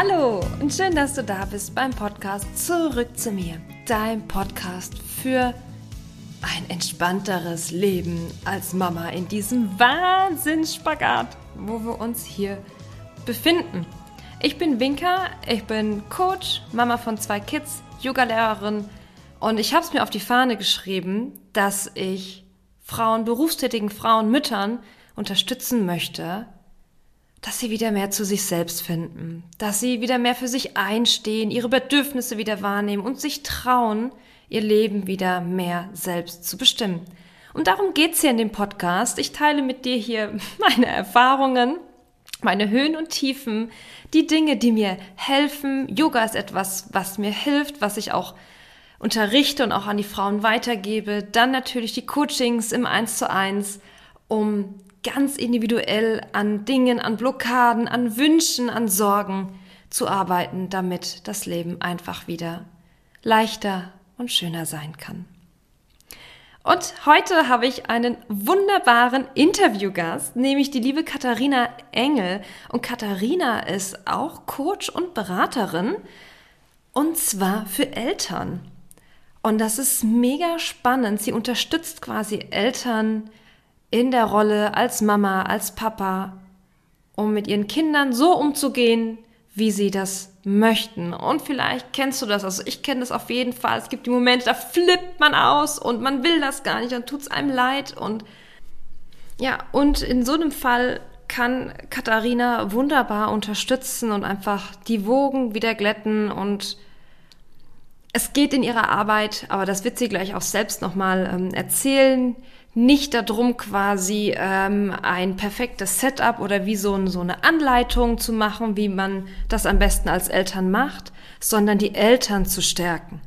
Hallo und schön, dass du da bist beim Podcast Zurück zu mir, dein Podcast für ein entspannteres Leben als Mama in diesem Wahnsinnsspagat, wo wir uns hier befinden. Ich bin Winka, ich bin Coach, Mama von zwei Kids, Yogalehrerin und ich habe es mir auf die Fahne geschrieben, dass ich Frauen, berufstätigen Frauen, Müttern unterstützen möchte, dass sie wieder mehr zu sich selbst finden, dass sie wieder mehr für sich einstehen, ihre Bedürfnisse wieder wahrnehmen und sich trauen, ihr Leben wieder mehr selbst zu bestimmen. Und darum geht's hier in dem Podcast. Ich teile mit dir hier meine Erfahrungen, meine Höhen und Tiefen, die Dinge, die mir helfen. Yoga ist etwas, was mir hilft, was ich auch unterrichte und auch an die Frauen weitergebe. Dann natürlich die Coachings im Eins zu eins, um ganz individuell an Dingen, an Blockaden, an Wünschen, an Sorgen zu arbeiten, damit das Leben einfach wieder leichter und schöner sein kann. Und heute habe ich einen wunderbaren Interviewgast, nämlich die liebe Katharina Engel. Und Katharina ist auch Coach und Beraterin, und zwar für Eltern. Und das ist mega spannend. Sie unterstützt quasi Eltern in der Rolle als Mama, als Papa, um mit ihren Kindern so umzugehen, wie sie das möchten. Und vielleicht kennst du das, also ich kenne das auf jeden Fall. Es gibt die Momente, da flippt man aus und man will das gar nicht, dann tut es einem leid. Und ja, und in so einem Fall kann Katharina wunderbar unterstützen und einfach die Wogen wieder glätten und es geht in ihrer Arbeit, aber das wird sie gleich auch selbst nochmal ähm, erzählen, nicht darum, quasi ähm, ein perfektes Setup oder wie so, so eine Anleitung zu machen, wie man das am besten als Eltern macht, sondern die Eltern zu stärken.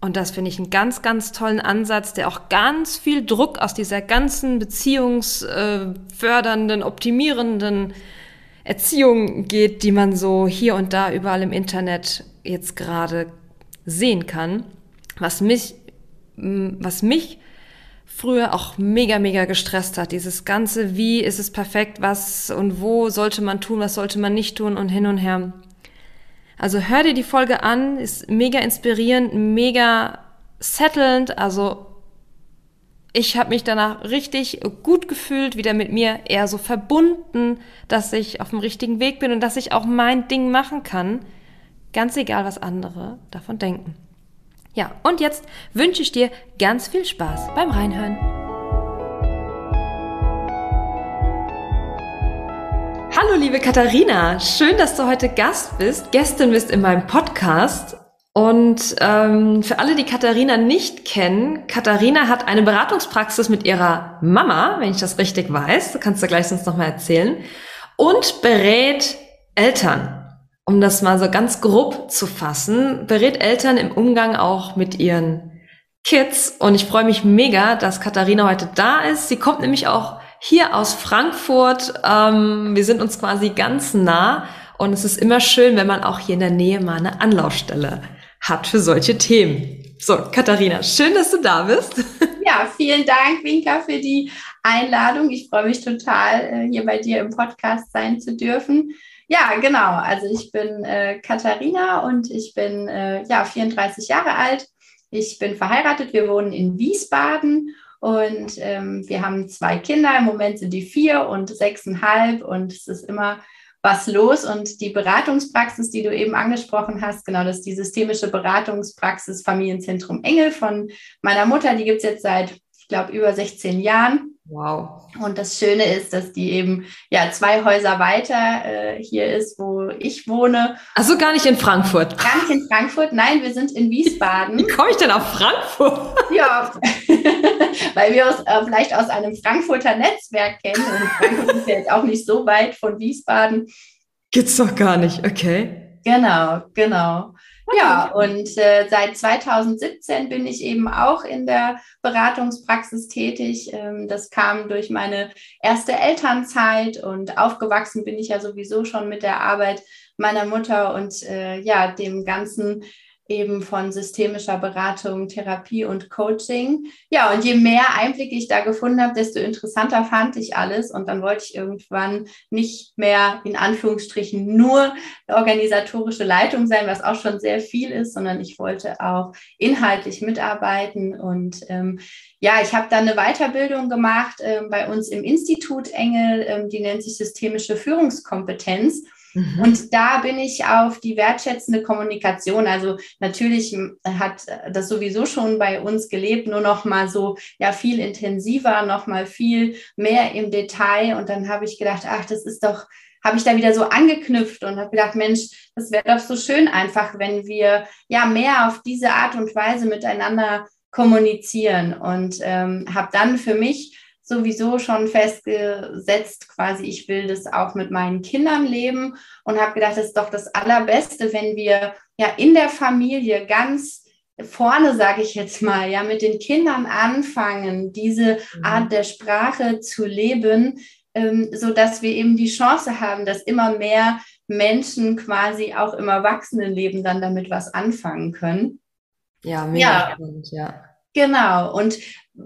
Und das finde ich einen ganz, ganz tollen Ansatz, der auch ganz viel Druck aus dieser ganzen beziehungsfördernden, äh, optimierenden Erziehung geht, die man so hier und da überall im Internet jetzt gerade sehen kann. Was mich, was mich früher auch mega, mega gestresst hat. Dieses ganze, wie ist es perfekt, was und wo sollte man tun, was sollte man nicht tun und hin und her. Also hör dir die Folge an, ist mega inspirierend, mega settlend. Also ich habe mich danach richtig gut gefühlt, wieder mit mir eher so verbunden, dass ich auf dem richtigen Weg bin und dass ich auch mein Ding machen kann, ganz egal, was andere davon denken. Ja, und jetzt wünsche ich dir ganz viel Spaß beim Reinhören. Hallo liebe Katharina, schön, dass du heute Gast bist, Gästin bist in meinem Podcast. Und ähm, für alle, die Katharina nicht kennen, Katharina hat eine Beratungspraxis mit ihrer Mama, wenn ich das richtig weiß, du kannst du gleich sonst nochmal erzählen, und berät Eltern um das mal so ganz grob zu fassen, berät Eltern im Umgang auch mit ihren Kids. Und ich freue mich mega, dass Katharina heute da ist. Sie kommt nämlich auch hier aus Frankfurt. Ähm, wir sind uns quasi ganz nah. Und es ist immer schön, wenn man auch hier in der Nähe mal eine Anlaufstelle hat für solche Themen. So, Katharina, schön, dass du da bist. Ja, vielen Dank, Winka, für die Einladung. Ich freue mich total, äh, hier bei dir im Podcast sein zu dürfen. Ja, genau. Also ich bin äh, Katharina und ich bin äh, ja 34 Jahre alt. Ich bin verheiratet. Wir wohnen in Wiesbaden und ähm, wir haben zwei Kinder. Im Moment sind die vier und sechseinhalb und es ist immer was los. Und die Beratungspraxis, die du eben angesprochen hast, genau, das ist die systemische Beratungspraxis Familienzentrum Engel von meiner Mutter. Die gibt es jetzt seit, ich glaube, über 16 Jahren. Wow. Und das Schöne ist, dass die eben ja zwei Häuser weiter äh, hier ist, wo ich wohne. Also gar nicht in Frankfurt. Gar nicht in Frankfurt, nein, wir sind in Wiesbaden. Wie komme ich denn auf Frankfurt? Ja, weil wir uns äh, vielleicht aus einem Frankfurter Netzwerk kennen. Und Frankfurt ist ja jetzt auch nicht so weit von Wiesbaden. Gibt's doch gar nicht, okay. Genau, genau. Ja, und äh, seit 2017 bin ich eben auch in der Beratungspraxis tätig. Ähm, das kam durch meine erste Elternzeit und aufgewachsen bin ich ja sowieso schon mit der Arbeit meiner Mutter und äh, ja, dem ganzen eben von systemischer Beratung, Therapie und Coaching. Ja, und je mehr Einblicke ich da gefunden habe, desto interessanter fand ich alles. Und dann wollte ich irgendwann nicht mehr in Anführungsstrichen nur organisatorische Leitung sein, was auch schon sehr viel ist, sondern ich wollte auch inhaltlich mitarbeiten. Und ähm, ja, ich habe dann eine Weiterbildung gemacht äh, bei uns im Institut Engel, ähm, die nennt sich systemische Führungskompetenz. Mhm. Und da bin ich auf die wertschätzende Kommunikation. Also natürlich hat das sowieso schon bei uns gelebt, nur noch mal so ja viel intensiver, noch mal viel mehr im Detail. Und dann habe ich gedacht, ach, das ist doch habe ich da wieder so angeknüpft und habe gedacht, Mensch, das wäre doch so schön einfach, wenn wir ja mehr auf diese Art und Weise miteinander kommunizieren und ähm, habe dann für mich sowieso schon festgesetzt, quasi, ich will das auch mit meinen Kindern leben und habe gedacht, das ist doch das Allerbeste, wenn wir ja in der Familie ganz vorne, sage ich jetzt mal, ja, mit den Kindern anfangen, diese mhm. Art der Sprache zu leben, ähm, so dass wir eben die Chance haben, dass immer mehr Menschen quasi auch im Erwachsenenleben dann damit was anfangen können. Ja, mega ja. spannend, ja. Genau. Und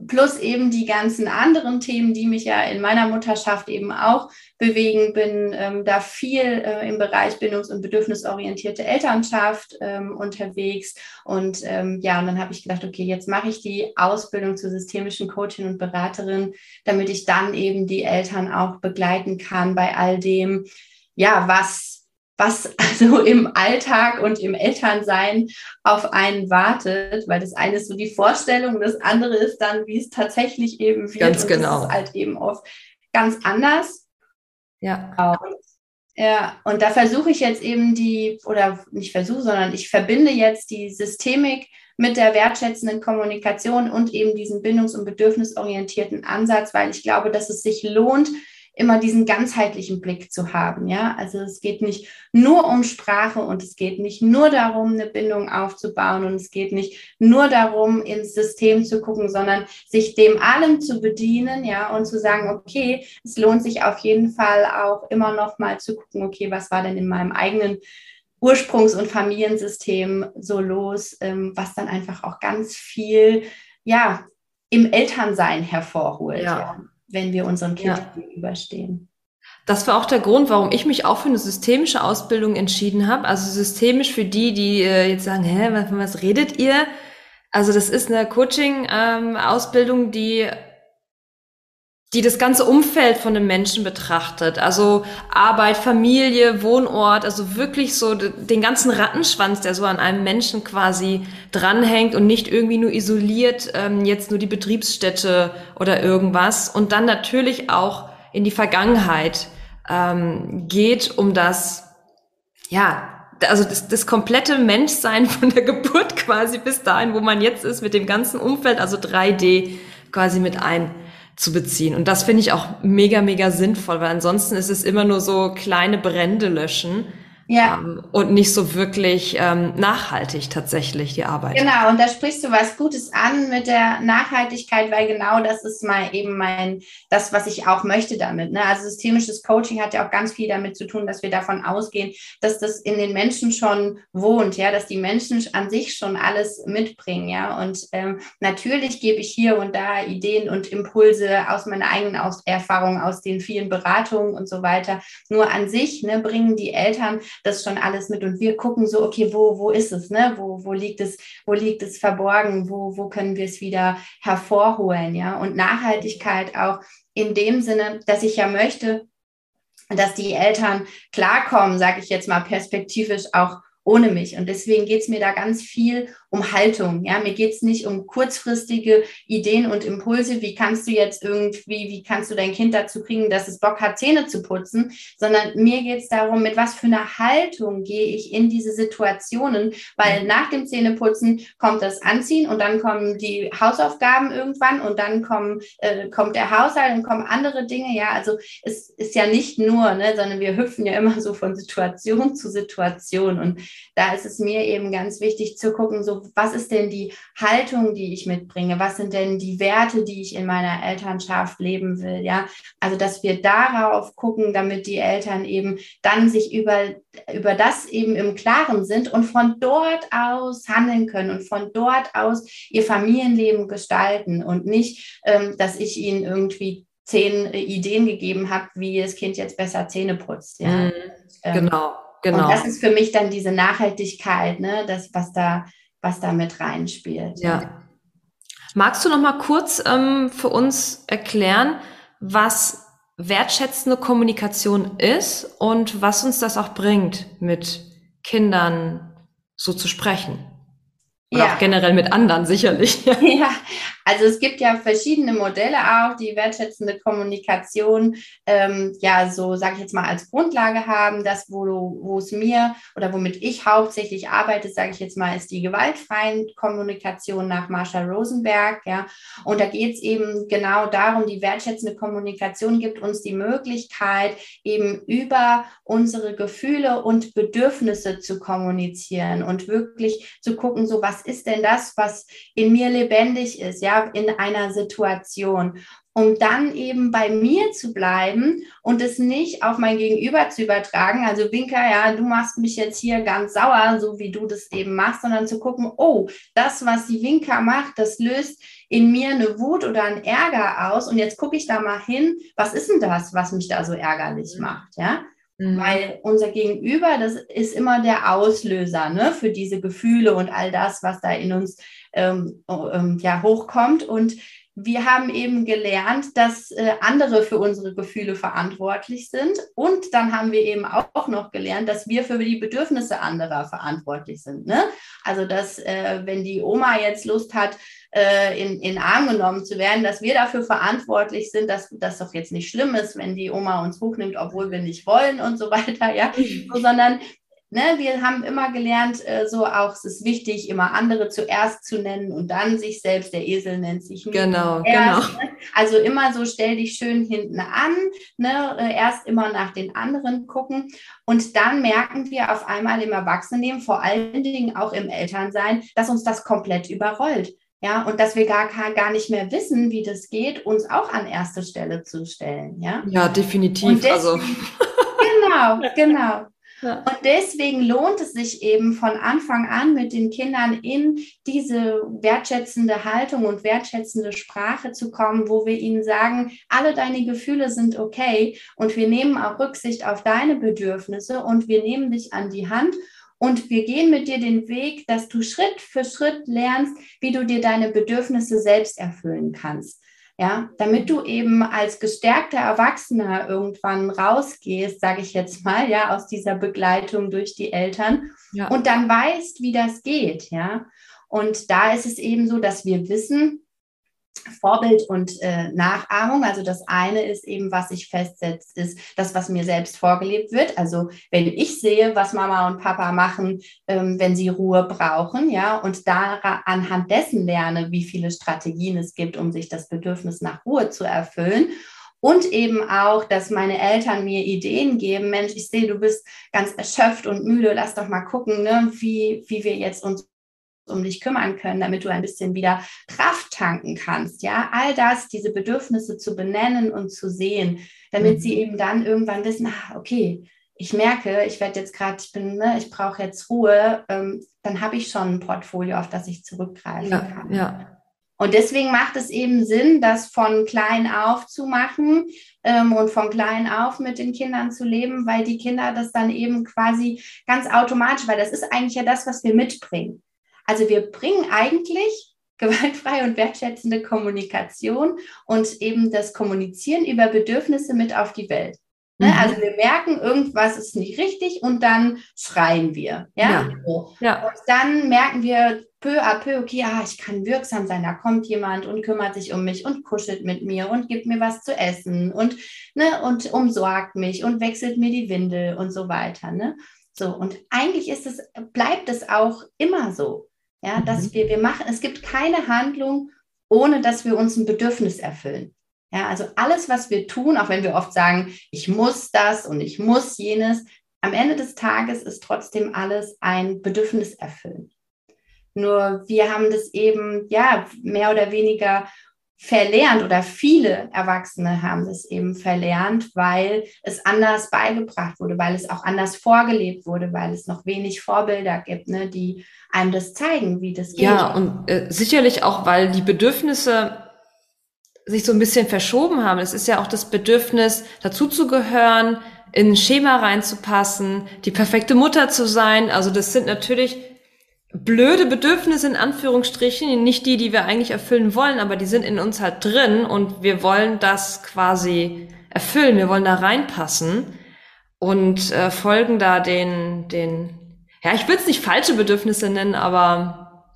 plus eben die ganzen anderen Themen, die mich ja in meiner Mutterschaft eben auch bewegen, bin ähm, da viel äh, im Bereich bindungs- und bedürfnisorientierte Elternschaft ähm, unterwegs. Und ähm, ja, und dann habe ich gedacht, okay, jetzt mache ich die Ausbildung zur systemischen Coachin und Beraterin, damit ich dann eben die Eltern auch begleiten kann bei all dem, ja, was was also im Alltag und im Elternsein auf einen wartet, weil das eine ist so die Vorstellung, das andere ist dann, wie es tatsächlich eben wird. Ganz genau. Das ist halt eben oft ganz anders. Ja. Und, ja, und da versuche ich jetzt eben die, oder nicht versuche, sondern ich verbinde jetzt die Systemik mit der wertschätzenden Kommunikation und eben diesen bindungs- und bedürfnisorientierten Ansatz, weil ich glaube, dass es sich lohnt, immer diesen ganzheitlichen Blick zu haben. Ja, also es geht nicht nur um Sprache und es geht nicht nur darum, eine Bindung aufzubauen und es geht nicht nur darum, ins System zu gucken, sondern sich dem allem zu bedienen, ja, und zu sagen, okay, es lohnt sich auf jeden Fall auch immer noch mal zu gucken, okay, was war denn in meinem eigenen Ursprungs- und Familiensystem so los, ähm, was dann einfach auch ganz viel, ja, im Elternsein hervorholt. ja. ja wenn wir unserem Kind ja. gegenüberstehen. Das war auch der Grund, warum ich mich auch für eine systemische Ausbildung entschieden habe. Also systemisch für die, die äh, jetzt sagen, hä, was, was redet ihr? Also das ist eine Coaching-Ausbildung, ähm, die die das ganze Umfeld von einem Menschen betrachtet. Also Arbeit, Familie, Wohnort, also wirklich so den ganzen Rattenschwanz, der so an einem Menschen quasi dranhängt und nicht irgendwie nur isoliert ähm, jetzt nur die Betriebsstätte oder irgendwas. Und dann natürlich auch in die Vergangenheit ähm, geht, um das, ja, also das, das komplette Menschsein von der Geburt quasi bis dahin, wo man jetzt ist, mit dem ganzen Umfeld, also 3D quasi mit ein zu beziehen. Und das finde ich auch mega, mega sinnvoll, weil ansonsten ist es immer nur so kleine Brände löschen. Ja. Ähm, und nicht so wirklich ähm, nachhaltig tatsächlich die Arbeit. Genau, und da sprichst du was Gutes an mit der Nachhaltigkeit, weil genau das ist mal eben mein, das, was ich auch möchte damit. Ne? Also systemisches Coaching hat ja auch ganz viel damit zu tun, dass wir davon ausgehen, dass das in den Menschen schon wohnt, ja, dass die Menschen an sich schon alles mitbringen, ja. Und ähm, natürlich gebe ich hier und da Ideen und Impulse aus meiner eigenen aus Erfahrung, aus den vielen Beratungen und so weiter. Nur an sich ne, bringen die Eltern das schon alles mit und wir gucken so, okay, wo, wo ist es, ne? Wo, wo liegt es, wo liegt es verborgen, wo, wo können wir es wieder hervorholen, ja? Und Nachhaltigkeit auch in dem Sinne, dass ich ja möchte, dass die Eltern klarkommen, sage ich jetzt mal perspektivisch auch ohne mich. Und deswegen geht es mir da ganz viel um Haltung. Ja, mir geht es nicht um kurzfristige Ideen und Impulse, wie kannst du jetzt irgendwie, wie kannst du dein Kind dazu kriegen, dass es Bock hat, Zähne zu putzen, sondern mir geht es darum, mit was für einer Haltung gehe ich in diese Situationen, weil nach dem Zähneputzen kommt das Anziehen und dann kommen die Hausaufgaben irgendwann und dann kommen, äh, kommt der Haushalt und kommen andere Dinge. Ja, also es ist ja nicht nur, ne, sondern wir hüpfen ja immer so von Situation zu Situation. Und da ist es mir eben ganz wichtig zu gucken, so so, was ist denn die Haltung, die ich mitbringe? Was sind denn die Werte, die ich in meiner Elternschaft leben will? Ja, also, dass wir darauf gucken, damit die Eltern eben dann sich über, über das eben im Klaren sind und von dort aus handeln können und von dort aus ihr Familienleben gestalten und nicht, ähm, dass ich ihnen irgendwie zehn äh, Ideen gegeben habe, wie das Kind jetzt besser Zähne putzt. Ja. Mhm, ähm, genau, genau. Und das ist für mich dann diese Nachhaltigkeit, ne, das, was da, was da mit reinspielt. Ja. Magst du noch mal kurz ähm, für uns erklären, was wertschätzende Kommunikation ist und was uns das auch bringt, mit Kindern so zu sprechen? Oder ja. auch generell mit anderen sicherlich. Ja, also es gibt ja verschiedene Modelle auch, die wertschätzende Kommunikation ähm, ja so, sage ich jetzt mal, als Grundlage haben. Das, wo, wo es mir oder womit ich hauptsächlich arbeite, sage ich jetzt mal, ist die gewaltfreien Kommunikation nach Marshall Rosenberg. Ja, und da geht es eben genau darum, die wertschätzende Kommunikation gibt uns die Möglichkeit, eben über unsere Gefühle und Bedürfnisse zu kommunizieren und wirklich zu gucken, so was ist denn das, was in mir lebendig ist, ja, in einer Situation, um dann eben bei mir zu bleiben und es nicht auf mein Gegenüber zu übertragen. Also Winker, ja, du machst mich jetzt hier ganz sauer, so wie du das eben machst, sondern zu gucken, oh, das, was die Winker macht, das löst in mir eine Wut oder einen Ärger aus. Und jetzt gucke ich da mal hin, was ist denn das, was mich da so ärgerlich mhm. macht, ja? Mhm. Weil unser Gegenüber, das ist immer der Auslöser ne, für diese Gefühle und all das, was da in uns ähm, ähm, ja, hochkommt. Und wir haben eben gelernt, dass äh, andere für unsere Gefühle verantwortlich sind. Und dann haben wir eben auch noch gelernt, dass wir für die Bedürfnisse anderer verantwortlich sind. Ne? Also, dass äh, wenn die Oma jetzt Lust hat, äh, in, in Arm genommen zu werden, dass wir dafür verantwortlich sind, dass das doch jetzt nicht schlimm ist, wenn die Oma uns hochnimmt, obwohl wir nicht wollen und so weiter, ja, mhm. so, sondern Ne, wir haben immer gelernt, äh, so auch es ist wichtig, immer andere zuerst zu nennen und dann sich selbst. Der Esel nennt sich nicht genau, erst, genau. Ne? Also immer so stell dich schön hinten an, ne? Äh, erst immer nach den anderen gucken und dann merken wir auf einmal im Erwachsenenleben, vor allen Dingen auch im Elternsein, dass uns das komplett überrollt. Ja, und dass wir gar, gar nicht mehr wissen, wie das geht, uns auch an erste Stelle zu stellen. Ja, ja definitiv. Deswegen, also. genau, genau. Ja. Und deswegen lohnt es sich eben von Anfang an mit den Kindern in diese wertschätzende Haltung und wertschätzende Sprache zu kommen, wo wir ihnen sagen, alle deine Gefühle sind okay und wir nehmen auch Rücksicht auf deine Bedürfnisse und wir nehmen dich an die Hand und wir gehen mit dir den Weg, dass du Schritt für Schritt lernst, wie du dir deine Bedürfnisse selbst erfüllen kannst. Ja, damit du eben als gestärkter Erwachsener irgendwann rausgehst, sage ich jetzt mal, ja, aus dieser Begleitung durch die Eltern ja. und dann weißt, wie das geht, ja. Und da ist es eben so, dass wir wissen, Vorbild und äh, Nachahmung. Also das eine ist eben, was sich festsetzt, ist das, was mir selbst vorgelebt wird. Also wenn ich sehe, was Mama und Papa machen, ähm, wenn sie Ruhe brauchen, ja, und da anhand dessen lerne, wie viele Strategien es gibt, um sich das Bedürfnis nach Ruhe zu erfüllen. Und eben auch, dass meine Eltern mir Ideen geben. Mensch, ich sehe, du bist ganz erschöpft und müde. Lass doch mal gucken, ne, wie, wie wir jetzt uns um dich kümmern können, damit du ein bisschen wieder Kraft tanken kannst. Ja, all das, diese Bedürfnisse zu benennen und zu sehen, damit mhm. sie eben dann irgendwann wissen, ah, okay, ich merke, ich werde jetzt gerade, ich bin, ne, ich brauche jetzt Ruhe, ähm, dann habe ich schon ein Portfolio, auf das ich zurückgreifen ja, kann. Ja. Und deswegen macht es eben Sinn, das von klein auf zu machen ähm, und von klein auf mit den Kindern zu leben, weil die Kinder das dann eben quasi ganz automatisch, weil das ist eigentlich ja das, was wir mitbringen. Also wir bringen eigentlich gewaltfreie und wertschätzende Kommunikation und eben das Kommunizieren über Bedürfnisse mit auf die Welt. Ne? Mhm. Also wir merken, irgendwas ist nicht richtig und dann schreien wir. Ja? ja. Ja. Und dann merken wir peu à peu, okay, ah, ich kann wirksam sein, da kommt jemand und kümmert sich um mich und kuschelt mit mir und gibt mir was zu essen und, ne, und umsorgt mich und wechselt mir die Windel und so weiter. Ne? So, und eigentlich ist es, bleibt es auch immer so. Ja, dass mhm. wir, wir machen, es gibt keine Handlung, ohne dass wir uns ein Bedürfnis erfüllen. Ja, also alles, was wir tun, auch wenn wir oft sagen, ich muss das und ich muss jenes, am Ende des Tages ist trotzdem alles ein Bedürfnis erfüllen. Nur wir haben das eben, ja, mehr oder weniger verlernt oder viele Erwachsene haben das eben verlernt, weil es anders beigebracht wurde, weil es auch anders vorgelebt wurde, weil es noch wenig Vorbilder gibt, ne, die einem das zeigen, wie das geht. Ja, und äh, sicherlich auch, weil die Bedürfnisse sich so ein bisschen verschoben haben. Es ist ja auch das Bedürfnis, dazuzugehören, in ein Schema reinzupassen, die perfekte Mutter zu sein. Also das sind natürlich blöde Bedürfnisse in Anführungsstrichen, nicht die, die wir eigentlich erfüllen wollen, aber die sind in uns halt drin und wir wollen das quasi erfüllen, wir wollen da reinpassen und äh, folgen da den, den, ja, ich will es nicht falsche Bedürfnisse nennen, aber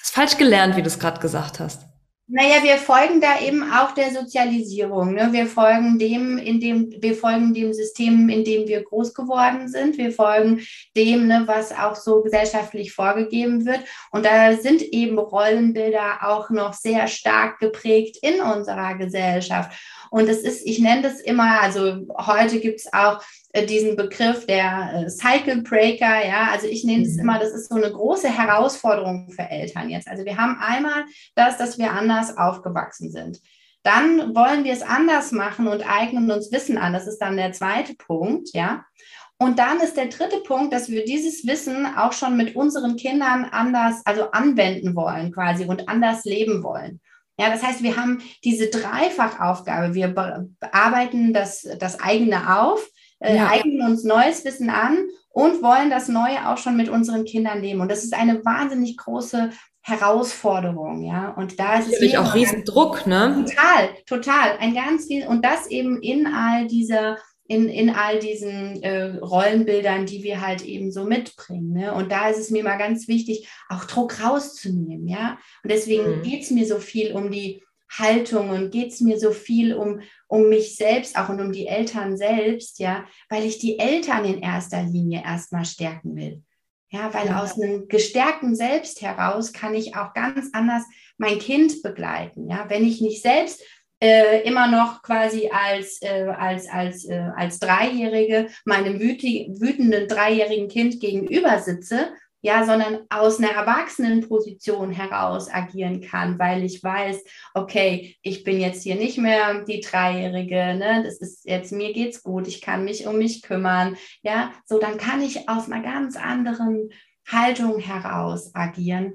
es ist falsch gelernt, wie du es gerade gesagt hast. Naja, wir folgen da eben auch der Sozialisierung. Ne? Wir folgen dem, in dem, wir folgen dem System, in dem wir groß geworden sind. Wir folgen dem, ne, was auch so gesellschaftlich vorgegeben wird. Und da sind eben Rollenbilder auch noch sehr stark geprägt in unserer Gesellschaft. Und es ist, ich nenne das immer, also heute gibt es auch diesen Begriff der äh, Cycle Breaker, ja, also ich nenne es mhm. immer, das ist so eine große Herausforderung für Eltern jetzt. Also wir haben einmal das, dass wir anders aufgewachsen sind. Dann wollen wir es anders machen und eignen uns Wissen an. Das ist dann der zweite Punkt, ja. Und dann ist der dritte Punkt, dass wir dieses Wissen auch schon mit unseren Kindern anders, also anwenden wollen quasi und anders leben wollen. Ja, das heißt, wir haben diese Dreifachaufgabe. Wir bearbeiten das, das eigene auf, äh, ja. eignen uns neues Wissen an und wollen das Neue auch schon mit unseren Kindern leben. Und das ist eine wahnsinnig große Herausforderung, ja. Und da ist Natürlich es auch Riesendruck, ne? Total, total. Ein ganz viel, und das eben in all dieser in, in all diesen äh, Rollenbildern, die wir halt eben so mitbringen. Ne? Und da ist es mir mal ganz wichtig, auch Druck rauszunehmen, ja. Und deswegen mhm. geht es mir so viel um die Haltung und geht es mir so viel um, um mich selbst auch und um die Eltern selbst, ja, weil ich die Eltern in erster Linie erstmal stärken will. Ja, weil ja. aus einem gestärkten Selbst heraus kann ich auch ganz anders mein Kind begleiten. Ja, wenn ich nicht selbst äh, immer noch quasi als, äh, als, als, äh, als Dreijährige meinem wütenden dreijährigen Kind gegenüber sitze, ja, sondern aus einer Erwachsenenposition heraus agieren kann, weil ich weiß, okay, ich bin jetzt hier nicht mehr die Dreijährige, ne, das ist jetzt, mir geht's gut, ich kann mich um mich kümmern, ja, so dann kann ich aus einer ganz anderen Haltung heraus agieren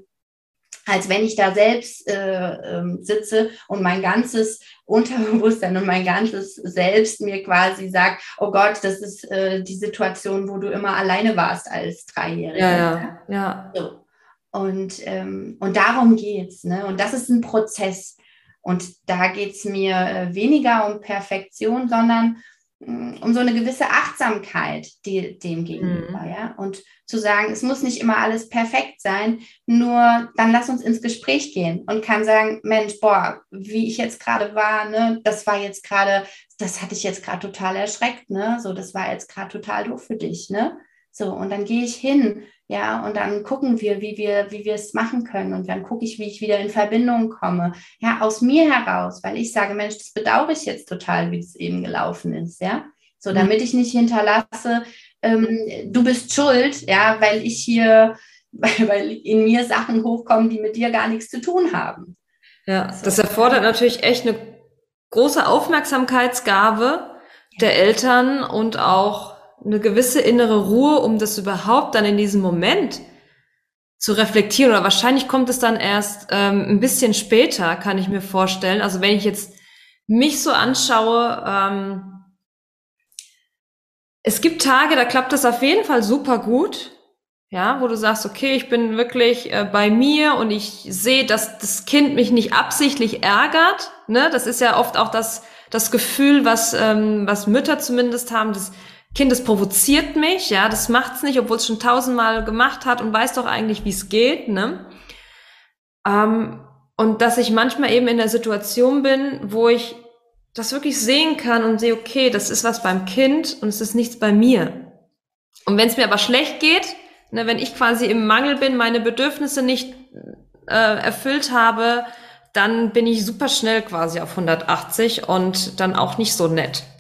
als wenn ich da selbst äh, äh, sitze und mein ganzes Unterbewusstsein und mein ganzes Selbst mir quasi sagt, oh Gott, das ist äh, die Situation, wo du immer alleine warst als Dreijährige. Ja, ja. ja. So. Und, ähm, und darum geht's. Ne? Und das ist ein Prozess. Und da geht es mir äh, weniger um Perfektion, sondern um so eine gewisse Achtsamkeit die, dem gegenüber, mhm. ja. Und zu sagen, es muss nicht immer alles perfekt sein, nur dann lass uns ins Gespräch gehen und kann sagen, Mensch, boah, wie ich jetzt gerade war, ne, das war jetzt gerade, das hatte ich jetzt gerade total erschreckt, ne, so, das war jetzt gerade total doof für dich, ne. So, und dann gehe ich hin, ja, und dann gucken wir, wie wir, wie wir es machen können. Und dann gucke ich, wie ich wieder in Verbindung komme. Ja, aus mir heraus, weil ich sage, Mensch, das bedauere ich jetzt total, wie es eben gelaufen ist, ja. So, mhm. damit ich nicht hinterlasse, ähm, du bist schuld, ja, weil ich hier, weil, weil in mir Sachen hochkommen, die mit dir gar nichts zu tun haben. Ja, so. das erfordert natürlich echt eine große Aufmerksamkeitsgabe der Eltern und auch eine gewisse innere Ruhe, um das überhaupt dann in diesem Moment zu reflektieren. Oder wahrscheinlich kommt es dann erst ähm, ein bisschen später, kann ich mir vorstellen. Also wenn ich jetzt mich so anschaue, ähm, es gibt Tage, da klappt das auf jeden Fall super gut. Ja, wo du sagst, okay, ich bin wirklich äh, bei mir und ich sehe, dass das Kind mich nicht absichtlich ärgert. Ne? Das ist ja oft auch das, das Gefühl, was, ähm, was Mütter zumindest haben, dass Kind, das provoziert mich, ja, das macht's nicht, obwohl es schon tausendmal gemacht hat und weiß doch eigentlich, wie es geht, ne? Ähm, und dass ich manchmal eben in der Situation bin, wo ich das wirklich sehen kann und sehe, okay, das ist was beim Kind und es ist nichts bei mir. Und wenn es mir aber schlecht geht, ne, wenn ich quasi im Mangel bin, meine Bedürfnisse nicht äh, erfüllt habe, dann bin ich super schnell quasi auf 180 und dann auch nicht so nett.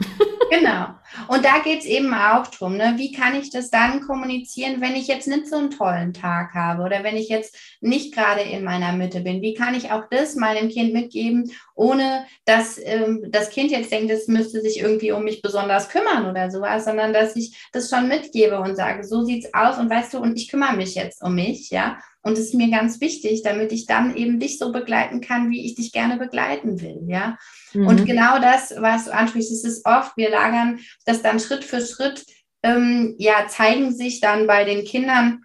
Genau. Und da geht es eben auch drum, ne? wie kann ich das dann kommunizieren, wenn ich jetzt nicht so einen tollen Tag habe oder wenn ich jetzt nicht gerade in meiner Mitte bin? Wie kann ich auch das meinem Kind mitgeben, ohne dass ähm, das Kind jetzt denkt, es müsste sich irgendwie um mich besonders kümmern oder sowas, sondern dass ich das schon mitgebe und sage, so sieht's aus und weißt du, und ich kümmere mich jetzt um mich, ja. Und es ist mir ganz wichtig, damit ich dann eben dich so begleiten kann, wie ich dich gerne begleiten will, ja. Mhm. Und genau das, was du ansprichst, ist es oft, wir lagern das dann Schritt für Schritt, ähm, ja, zeigen sich dann bei den Kindern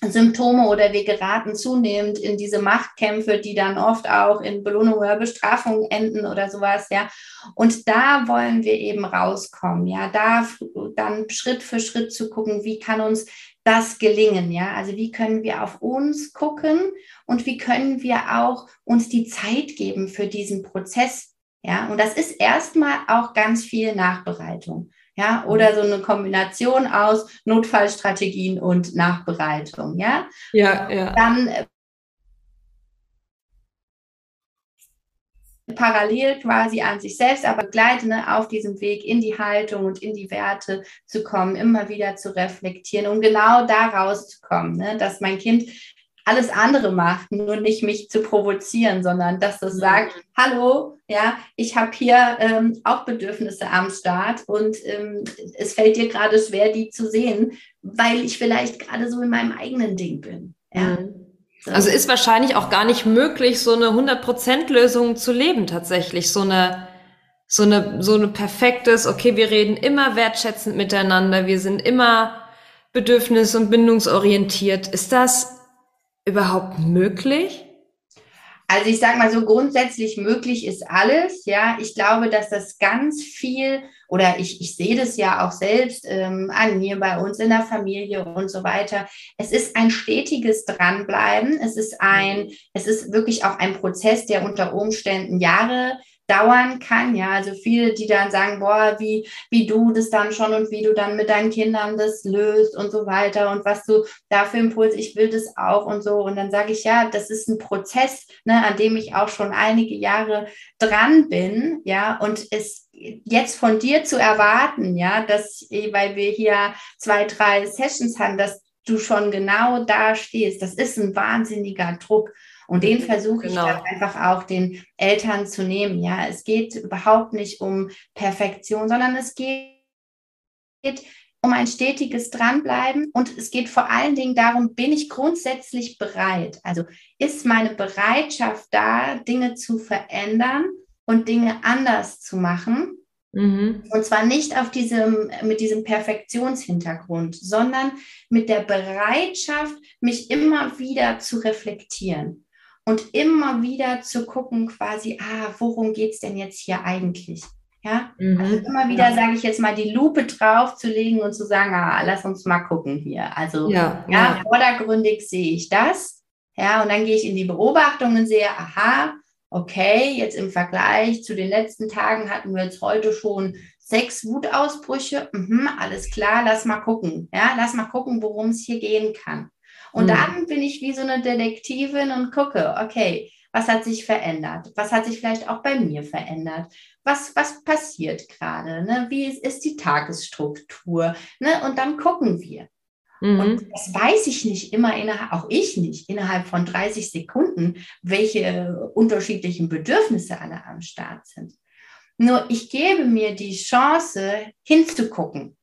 Symptome oder wir geraten zunehmend in diese Machtkämpfe, die dann oft auch in Belohnung oder Bestrafung enden oder sowas, ja. Und da wollen wir eben rauskommen, ja, da dann Schritt für Schritt zu gucken, wie kann uns das gelingen, ja? Also wie können wir auf uns gucken und wie können wir auch uns die Zeit geben für diesen Prozess, ja? Und das ist erstmal auch ganz viel Nachbereitung, ja? Oder so eine Kombination aus Notfallstrategien und Nachbereitung, ja? Ja, ja. Dann parallel quasi an sich selbst, aber begleitende ne, auf diesem Weg in die Haltung und in die Werte zu kommen, immer wieder zu reflektieren, um genau da rauszukommen, ne? dass mein Kind alles andere macht, nur nicht mich zu provozieren, sondern dass es mhm. sagt, hallo, ja, ich habe hier ähm, auch Bedürfnisse am Start und ähm, es fällt dir gerade schwer, die zu sehen, weil ich vielleicht gerade so in meinem eigenen Ding bin. Ja. Mhm. Also ist wahrscheinlich auch gar nicht möglich, so eine 100%-Lösung zu leben tatsächlich. So eine, so eine, so eine perfektes, okay, wir reden immer wertschätzend miteinander, wir sind immer bedürfnis- und bindungsorientiert. Ist das überhaupt möglich? Also ich sage mal so, grundsätzlich möglich ist alles. Ja, ich glaube, dass das ganz viel oder ich, ich sehe das ja auch selbst ähm, an mir bei uns in der Familie und so weiter. Es ist ein stetiges Dranbleiben. Es ist ein, es ist wirklich auch ein Prozess, der unter Umständen Jahre dauern kann. Ja, also viele, die dann sagen, boah, wie, wie du das dann schon und wie du dann mit deinen Kindern das löst und so weiter und was du da für Impuls, ich will das auch und so. Und dann sage ich, ja, das ist ein Prozess, ne, an dem ich auch schon einige Jahre dran bin. Ja, und es jetzt von dir zu erwarten, ja, dass, weil wir hier zwei, drei Sessions haben, dass du schon genau da stehst, das ist ein wahnsinniger Druck. Und den versuche ich genau. einfach auch den Eltern zu nehmen. Ja, es geht überhaupt nicht um Perfektion, sondern es geht um ein stetiges Dranbleiben und es geht vor allen Dingen darum, bin ich grundsätzlich bereit? Also ist meine Bereitschaft da, Dinge zu verändern und Dinge anders zu machen? Mhm. Und zwar nicht auf diesem, mit diesem Perfektionshintergrund, sondern mit der Bereitschaft, mich immer wieder zu reflektieren und immer wieder zu gucken, quasi, ah, worum geht es denn jetzt hier eigentlich? Ja, mhm. also immer wieder, ja. sage ich jetzt mal, die Lupe drauf zu legen und zu sagen, ah, lass uns mal gucken hier. Also, ja, ja, ja. vordergründig sehe ich das. Ja, und dann gehe ich in die Beobachtung und sehe, aha, okay, jetzt im Vergleich zu den letzten Tagen hatten wir jetzt heute schon sechs Wutausbrüche. Mhm, alles klar, lass mal gucken. Ja, lass mal gucken, worum es hier gehen kann. Und mhm. dann bin ich wie so eine Detektivin und gucke, okay, was hat sich verändert? Was hat sich vielleicht auch bei mir verändert? Was, was passiert gerade? Ne? Wie ist, ist die Tagesstruktur? Ne? Und dann gucken wir. Mhm. Und das weiß ich nicht immer, innerhalb, auch ich nicht, innerhalb von 30 Sekunden, welche unterschiedlichen Bedürfnisse alle am Start sind. Nur ich gebe mir die Chance, hinzugucken.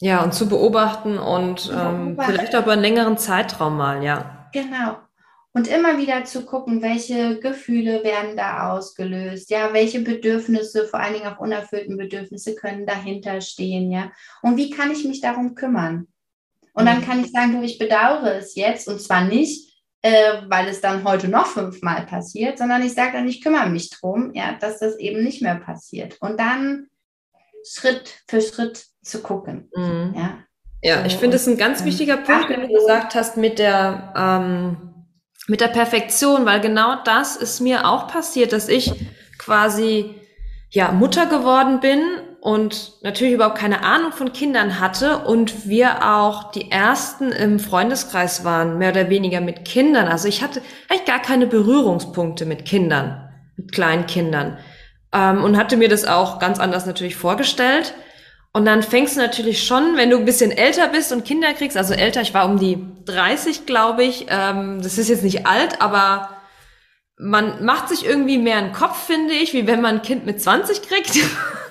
Ja, und zu beobachten und ähm, vielleicht auch über einen längeren Zeitraum mal, ja. Genau. Und immer wieder zu gucken, welche Gefühle werden da ausgelöst, ja, welche Bedürfnisse, vor allen Dingen auch unerfüllten Bedürfnisse können dahinter stehen, ja. Und wie kann ich mich darum kümmern? Und dann mhm. kann ich sagen, du, ich bedauere es jetzt und zwar nicht, äh, weil es dann heute noch fünfmal passiert, sondern ich sage dann, ich kümmere mich darum, ja, dass das eben nicht mehr passiert. Und dann Schritt für Schritt zu gucken. Mhm. Ja, ja ich finde es ein ganz wichtiger Punkt, den du gesagt hast mit der, ähm, mit der Perfektion, weil genau das ist mir auch passiert, dass ich quasi ja Mutter geworden bin und natürlich überhaupt keine Ahnung von Kindern hatte und wir auch die ersten im Freundeskreis waren, mehr oder weniger mit Kindern. Also ich hatte eigentlich gar keine Berührungspunkte mit Kindern, mit kleinen Kindern. ähm, und hatte mir das auch ganz anders natürlich vorgestellt. Und dann fängst du natürlich schon, wenn du ein bisschen älter bist und Kinder kriegst, also älter, ich war um die 30, glaube ich, ähm, das ist jetzt nicht alt, aber man macht sich irgendwie mehr einen Kopf, finde ich, wie wenn man ein Kind mit 20 kriegt.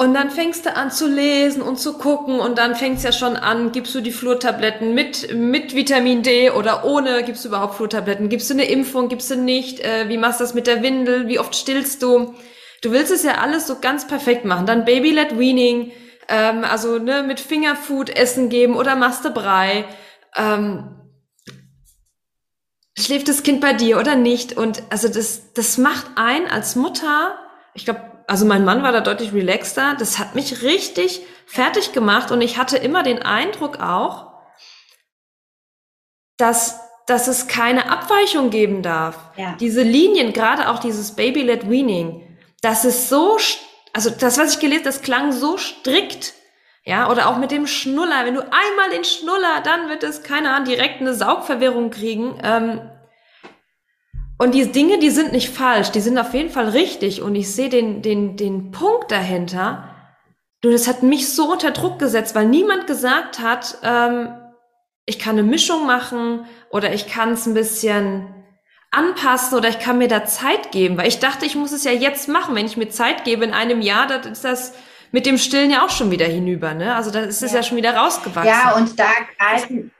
und dann fängst du an zu lesen und zu gucken und dann fängst ja schon an, gibst du die Flurtabletten mit, mit Vitamin D oder ohne, gibst du überhaupt Flurtabletten, gibst du eine Impfung, gibst du nicht, äh, wie machst du das mit der Windel, wie oft stillst du? Du willst es ja alles so ganz perfekt machen. Dann Baby-led Weaning, ähm, also ne, mit Fingerfood Essen geben oder machst du Brei. Ähm, schläft das Kind bei dir oder nicht? Und also das, das macht ein als Mutter, ich glaube, also mein Mann war da deutlich relaxter, das hat mich richtig fertig gemacht und ich hatte immer den Eindruck auch, dass, dass es keine Abweichung geben darf. Ja. Diese Linien, gerade auch dieses Baby-led Weaning, das ist so, also das, was ich gelesen, das klang so strikt. Ja, oder auch mit dem Schnuller. Wenn du einmal den Schnuller, dann wird es, keine Ahnung, direkt eine Saugverwirrung kriegen. Ähm, und die Dinge, die sind nicht falsch, die sind auf jeden Fall richtig. Und ich sehe den, den, den Punkt dahinter. Du, das hat mich so unter Druck gesetzt, weil niemand gesagt hat, ähm, ich kann eine Mischung machen oder ich kann es ein bisschen anpassen oder ich kann mir da Zeit geben, weil ich dachte, ich muss es ja jetzt machen. Wenn ich mir Zeit gebe in einem Jahr, dann ist das mit dem Stillen ja auch schon wieder hinüber, ne? Also da ist es ja. ja schon wieder rausgewachsen. Ja, und da greifen,